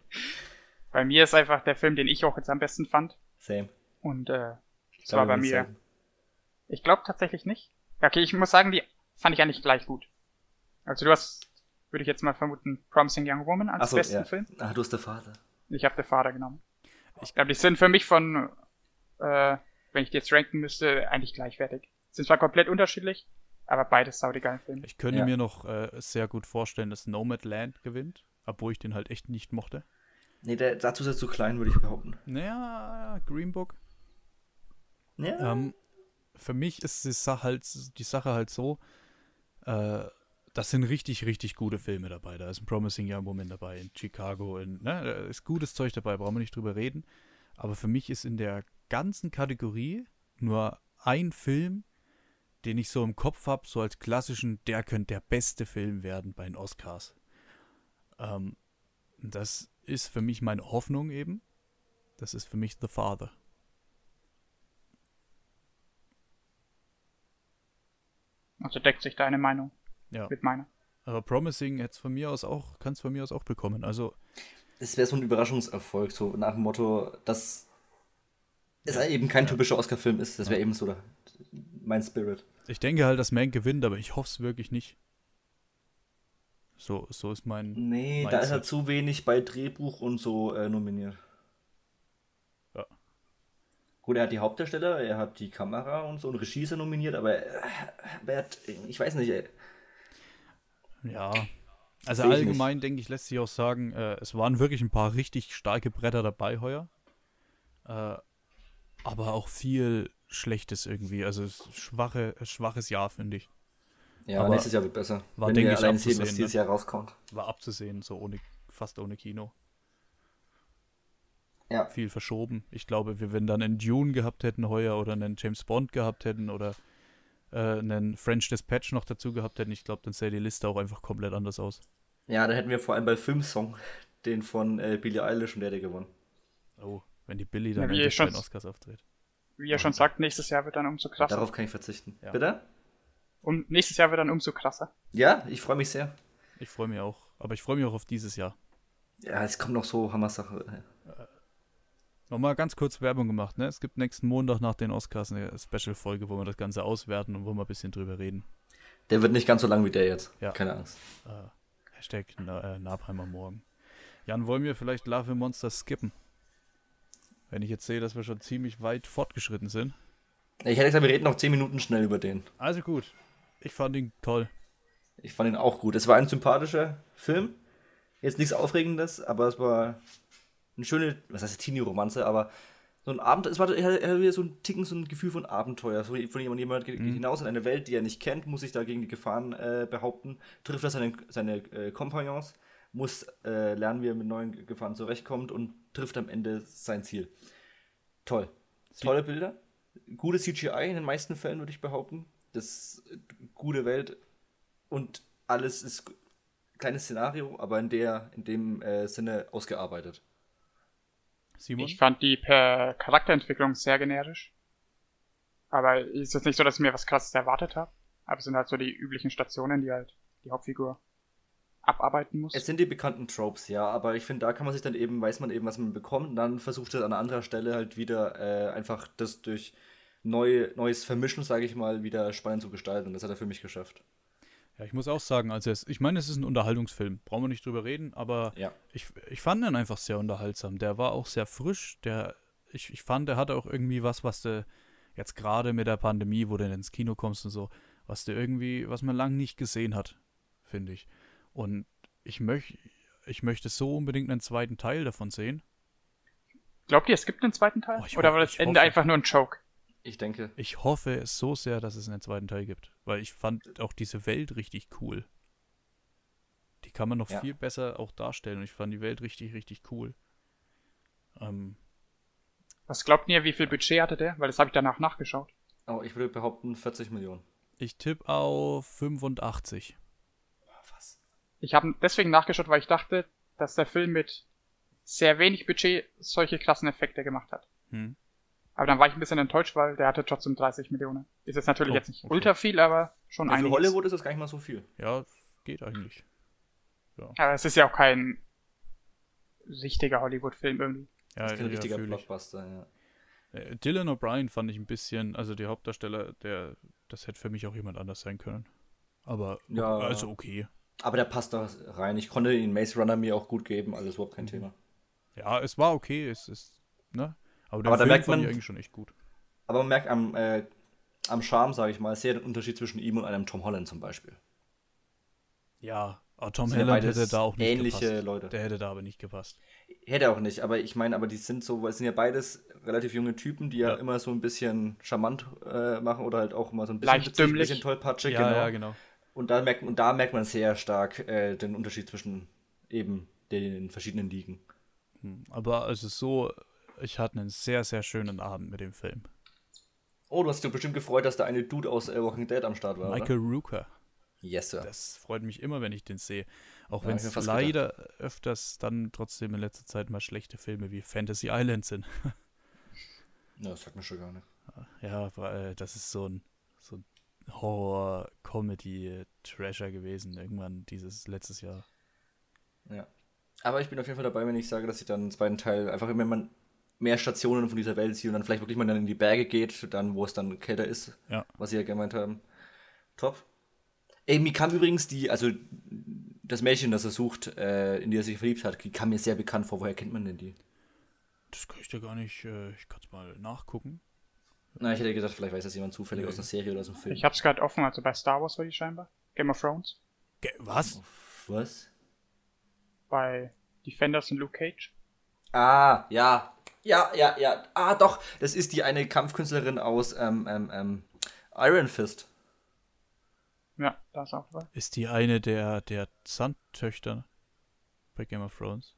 Bei mir ist einfach der Film, den ich auch jetzt am besten fand. Same. Und äh, Ich das war bei mir. sind Ich glaube tatsächlich nicht. Ja, Okay, ich muss sagen, die fand ich eigentlich gleich gut. Also du hast, würde ich jetzt mal vermuten, Promising Young Woman als Achso, besten ja. Film. Ah, du hast der Vater. Ich habe The Father genommen. Ich glaube, die sind für mich von, äh, wenn ich die jetzt ranken müsste, eigentlich gleichwertig. Sind zwar komplett unterschiedlich, aber beides saudigeilen Filme. Ich könnte Ja. mir noch äh, sehr gut vorstellen, dass Nomadland gewinnt, obwohl ich den halt echt nicht mochte. Nee, der, dazu ist er zu klein, würde ich behaupten. Naja, Green Book. Ja. Ähm, für mich ist die Sache halt, die Sache halt so, äh, das sind richtig, richtig gute Filme dabei. Da ist ein Promising Young Woman dabei, in Chicago, in, ne, da ist gutes Zeug dabei, brauchen wir nicht drüber reden. Aber für mich ist in der ganzen Kategorie nur ein Film, den ich so im Kopf habe, so als klassischen, der könnte der beste Film werden bei den Oscars. Ähm, das ist für mich meine Hoffnung eben. Das ist für mich The Father. Also deckt sich deine Meinung Ja. mit meiner. Aber Promising hätte von mir aus auch, kann es von mir aus auch bekommen. Also, Es wäre so ein Überraschungserfolg, so nach dem Motto, dass es eben kein typischer Oscar-Film ist. Das wäre eben so der, mein Spirit. ich denke halt, dass Mank gewinnt, aber ich hoffe es wirklich nicht. So, so ist mein. Nee, da ist er Mindset. zu wenig bei Drehbuch und so äh, nominiert. Ja. Gut, er hat die Hauptdarsteller, er hat die Kamera und so und Regie ist er nominiert, aber äh, wer hat, ich weiß nicht, ey. Ja. Also Sehe ich allgemein denke ich, lässt sich auch sagen, äh, es waren wirklich ein paar richtig starke Bretter dabei heuer. Äh, aber auch viel Schlechtes irgendwie. Also schwache, schwaches Jahr, finde ich. Ja, Aber nächstes Jahr wird besser. war, wenn denke wir ich, sehen, was abzusehen, dieses ne? Jahr rauskommt. War abzusehen, so ohne fast ohne Kino. Ja. Viel verschoben. Ich glaube, wir, wenn dann einen Dune gehabt hätten heuer oder einen James Bond gehabt hätten oder äh, einen French Dispatch noch dazu gehabt hätten, ich glaube, dann sähe die Liste auch einfach komplett anders aus. Ja, da hätten wir vor allem bei Filmsong den von äh, Billie Eilish und der hätte gewonnen. Oh, wenn die Billy dann Ja, bei schon- den Oscars auftritt. Wie ihr schon sagt, nächstes Jahr wird dann umso krasser. Darauf kann ich verzichten. Ja. Bitte? Und nächstes Jahr wird dann umso krasser. Ja, ich freue mich sehr. Ich freue mich auch. Aber ich freue mich auch auf dieses Jahr. Ja, es kommt noch so Hammer-Sache. Nochmal ganz kurz Werbung gemacht, ne? Es gibt nächsten Montag nach den Oscars eine Special-Folge, wo wir das Ganze auswerten und wo wir ein bisschen drüber reden. Der wird nicht ganz so lang wie der jetzt. Ja. Keine Angst. Äh, Hashtag Na äh, Nabheimer Morgen. Jan, wollen wir vielleicht Love Monsters skippen? Wenn ich jetzt sehe, dass wir schon ziemlich weit fortgeschritten sind. Ich hätte gesagt, wir reden noch 10 Minuten schnell über den. Also gut. Ich fand ihn toll. Ich fand ihn auch gut. Es war ein sympathischer Film. Jetzt nichts Aufregendes, aber es war eine schöne, was heißt Teenie-Romanze, aber so ein Abend, es war er hatte- er wieder so ein Ticken, so ein Gefühl von Abenteuer. So von jemand, jemand geht Mhm. hinaus in eine Welt, die er nicht kennt, muss sich da gegen die Gefahren äh, behaupten, trifft er seine, seine äh, Kompagnons, muss äh, lernen, wie er mit neuen Gefahren zurechtkommt und trifft am Ende sein Ziel. Toll. Tolle Bilder. Gute CGI in den meisten Fällen, würde ich behaupten. Das gute Welt und alles ist kleines Szenario, aber in der in dem äh, Sinne ausgearbeitet. Simon? Ich fand die per Charakterentwicklung sehr generisch. Aber es ist jetzt nicht so, dass ich mir was krasses erwartet habe. Aber es sind halt so die üblichen Stationen, die halt die Hauptfigur abarbeiten muss. Es sind die bekannten Tropes, ja, aber ich finde, da kann man sich dann eben, weiß man eben, was man bekommt, und dann versucht er an anderer Stelle halt wieder äh, einfach das durch neu, neues Vermischen, sage ich mal, wieder spannend zu gestalten. Und das hat er für mich geschafft. Ja, ich muss auch sagen, also es, ich meine, es ist ein Unterhaltungsfilm. Brauchen wir nicht drüber reden, aber Ja. ich, ich fand ihn einfach sehr unterhaltsam. Der war auch sehr frisch. Der, ich, ich fand, der hatte auch irgendwie was, was du jetzt gerade mit der Pandemie, wo du ins Kino kommst und so, was du irgendwie, was man lange nicht gesehen hat, finde ich. Und ich möchte, ich möchte so unbedingt einen zweiten Teil davon sehen. Glaubt ihr, es gibt einen zweiten Teil? Oh, Oder hoffe- war das Ende hoffe. einfach nur ein Joke? Ich denke. Ich hoffe es so sehr, dass es einen zweiten Teil gibt, weil ich fand auch diese Welt richtig cool. Die kann man noch Ja. viel besser auch darstellen und ich fand die Welt richtig, richtig cool. Ähm, Was glaubt ihr, wie viel Budget hatte der? Weil das habe ich danach nachgeschaut. Oh, ich würde behaupten 40 Millionen. ich tippe auf 85. Was? Ich habe deswegen nachgeschaut, weil ich dachte, dass der Film mit sehr wenig Budget solche krassen Effekte gemacht hat. Hm. Aber dann war ich ein bisschen enttäuscht, weil der hatte trotzdem 30 Millionen. Ist jetzt natürlich Oh, jetzt nicht okay. ultra viel, aber schon Ja, für einiges. Hollywood ist das gar nicht mal so viel. Ja, geht eigentlich. Aber es ist ja auch kein richtiger Hollywood-Film irgendwie. Ja, Das ist kein ja, richtiger. Blockbuster, ja. Äh, Dylan O'Brien fand ich ein bisschen, also die Hauptdarsteller, der, das hätte für mich auch jemand anders sein können. Aber Ja. also okay. Aber der passt da rein. Ich konnte den Maze Runner mir auch gut geben, alles überhaupt kein Mhm. Thema. Ja, es war okay, es ist, ne? Aber den Aber da merkt man- eigentlich schon echt gut. Aber man merkt am, äh, am Charme, sage ich mal, sehr den Unterschied zwischen ihm und einem Tom Holland zum Beispiel. Ja, aber Tom Holland hätte da auch nicht ähnliche gepasst. Leute. Der hätte da aber nicht gepasst. Hätte auch nicht, aber ich meine, aber die sind so, es sind ja beides relativ junge Typen, die ja, Ja. immer so ein bisschen charmant äh, machen oder halt auch immer so ein bisschen, Leicht ein bisschen tollpatschig, ja, genau. ja, genau. Und da merkt, und da merkt man sehr stark äh, den Unterschied zwischen eben den verschiedenen Ligen. Hm, Aber es ist so, ich hatte einen sehr, sehr schönen Abend mit dem Film. Oh, du hast dich doch bestimmt gefreut, dass da eine Dude aus äh, Walking Dead am Start war, Michael Rooker. oder? Yes, Sir. Das freut mich immer, wenn ich den sehe. Auch Ja, wenn es leider öfters dann trotzdem in letzter Zeit mal schlechte Filme wie Fantasy Island sind. Ja, das sagt mir schon gar nicht. Ja, weil das ist so ein, so ein Horror-Comedy-Trasher gewesen, irgendwann dieses letztes Jahr. Ja. Aber ich bin auf jeden Fall dabei, wenn ich sage, dass ich dann einen zweiten Teil einfach, wenn man mehr Stationen von dieser Welt sieht und dann vielleicht wirklich mal dann in die Berge geht, dann, wo es dann kälter ist, Ja. was sie ja gemeint haben. Top. Ey, mir kam übrigens die, also das Mädchen, das er sucht, äh, in die er sich verliebt hat, die kam mir sehr bekannt vor. Woher kennt man denn die? Das kann ich dir gar nicht, äh, ich kann es mal nachgucken. Na, ich hätte gedacht, vielleicht weiß das jemand zufällig Nee. aus einer Serie oder aus einem Film. Ich hab's gerade offen, also bei Star Wars war die scheinbar. Game of Thrones. Ge was? Was? Bei Defenders und Luke Cage. Ah, ja. Ja, ja, ja. Ah, doch. Das ist die eine Kampfkünstlerin aus ähm, ähm, ähm, Iron Fist. Ja, da ist auch dabei. Ist die eine der, der Sandtöchter? bei Game of Thrones?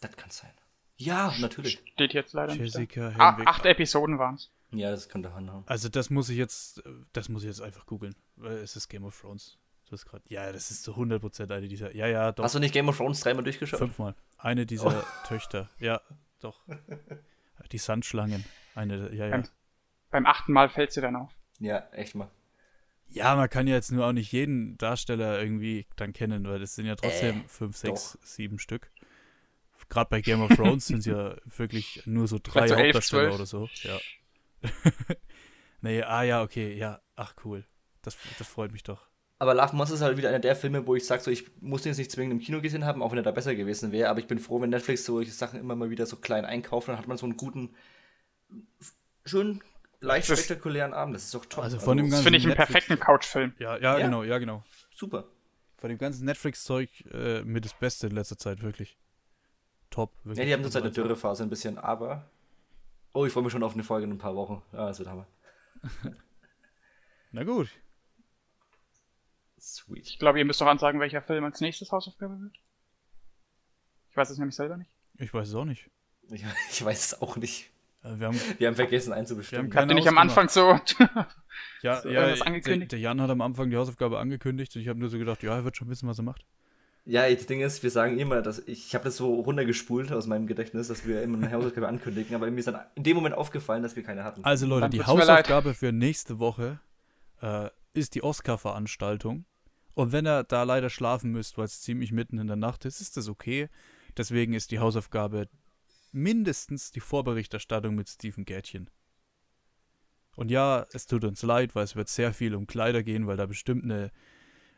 Das kann sein. Ja, natürlich. Steht jetzt leider nicht. Jessica Da. Ah, Henwick. acht Episoden waren's. Ja, das könnte hinhauen. Also das muss ich jetzt, das muss ich jetzt einfach googeln. weil Es ist Game of Thrones. Das ist gerade. Ja, das ist zu 100% eine dieser. Ja, ja, doch. Hast du nicht Game of Thrones dreimal durchgeschaut? Fünfmal. Eine dieser Töchter. Ja, doch. Die Sandschlangen. Eine, ja, ja. Beim, beim achten Mal fällt sie dann auf. Ja, echt mal. Ja, man kann ja jetzt nur auch nicht jeden Darsteller irgendwie dann kennen, weil das sind ja trotzdem Äh, fünf, sechs, doch. sieben Stück. Gerade bei Game of Thrones sind es ja wirklich nur so drei so Hauptdarsteller zwölf. oder so. Ja. nee, ah ja, okay, ja, ach cool. Das, das freut mich doch. Aber Love Monster ist halt wieder einer der Filme, wo ich sage, so, ich muss den jetzt nicht zwingend im Kino gesehen haben, auch wenn er da besser gewesen wäre. Aber ich bin froh, wenn Netflix solche Sachen immer mal wieder so klein einkauft, dann hat man so einen guten, schön leicht Das- spektakulären Abend. Das ist doch toll. Also von dem Das ganzen finde ich einen perfekten Couchfilm. Ja, ja, Ja. genau, ja, genau. super. Von dem ganzen Netflix-Zeug äh, mit das Beste in letzter Zeit, wirklich. Top. Wirklich. Ja, die haben zurzeit eine Dürrephase ein bisschen, aber. Oh, ich freue mich schon auf eine Folge in ein paar Wochen. Ja, das wird Hammer. Na gut. Sweet. Ich glaube, ihr müsst doch ansagen, welcher Film als nächstes Hausaufgabe wird. Ich weiß es nämlich selber nicht. Ich weiß es auch nicht. Ich, ich weiß es auch nicht. Äh, wir haben, Wir haben vergessen einzubestimmen. Wir haben Habt ihr nicht am. Anfang so. ja, So, ja irgendwas der, angekündigt? der Jan hat am Anfang die Hausaufgabe angekündigt und ich habe nur so gedacht, ja, er wird schon wissen, was er macht. Ja, das Ding ist, wir sagen immer, dass ich, ich habe das so runtergespult aus meinem Gedächtnis, dass wir immer eine Hausaufgabe ankündigen, aber mir ist dann in dem Moment aufgefallen, dass wir keine hatten. Also Leute, Dann die. Hausaufgabe für nächste Woche äh, ist die Oscar-Veranstaltung. Und wenn ihr da leider schlafen müsst, weil es ziemlich mitten in der Nacht ist, ist das okay. Deswegen ist die Hausaufgabe mindestens die Vorberichterstattung mit Stephen Gätchen. Und ja, es tut uns leid, weil es wird sehr viel um Kleider gehen, weil da bestimmt eine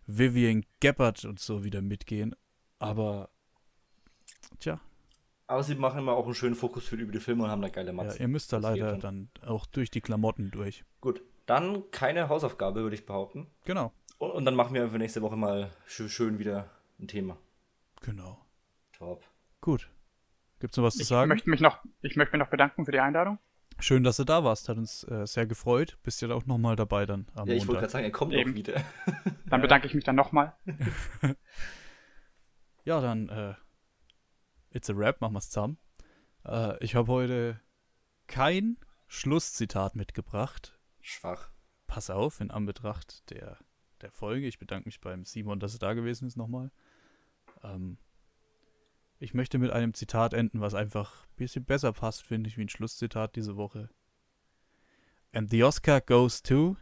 Vivian Geppert und so wieder mitgehen. Aber, tja, Aber sie machen immer auch einen schönen Fokus für über die Filme und haben da geile ja, Matzen. ihr müsst da leider dann auch durch die Klamotten durch. Gut, dann keine Hausaufgabe, würde ich behaupten. Genau, Und, dann machen wir für nächste Woche mal schön, wieder ein Thema. genau. Top. Gut. Gibt's noch was zu Ich sagen? möchte mich noch, ich möchte mich noch bedanken für die Einladung. Schön, dass du da warst. Hat uns äh, sehr gefreut. Bist ja auch nochmal dabei dann am Ja, ich wollte gerade sagen, er kommt Eben. auch wieder. Dann bedanke ich mich dann nochmal. Ja, dann äh, It's a Rap, machen wir's zusammen. Äh, ich habe heute kein Schlusszitat mitgebracht. Schwach. Pass auf, in Anbetracht der, der Folge. Ich bedanke mich beim Simon, dass er da gewesen ist nochmal. Ähm, ich möchte mit einem Zitat enden, was einfach ein bisschen besser passt, finde ich, wie ein Schlusszitat diese Woche. And the Oscar goes to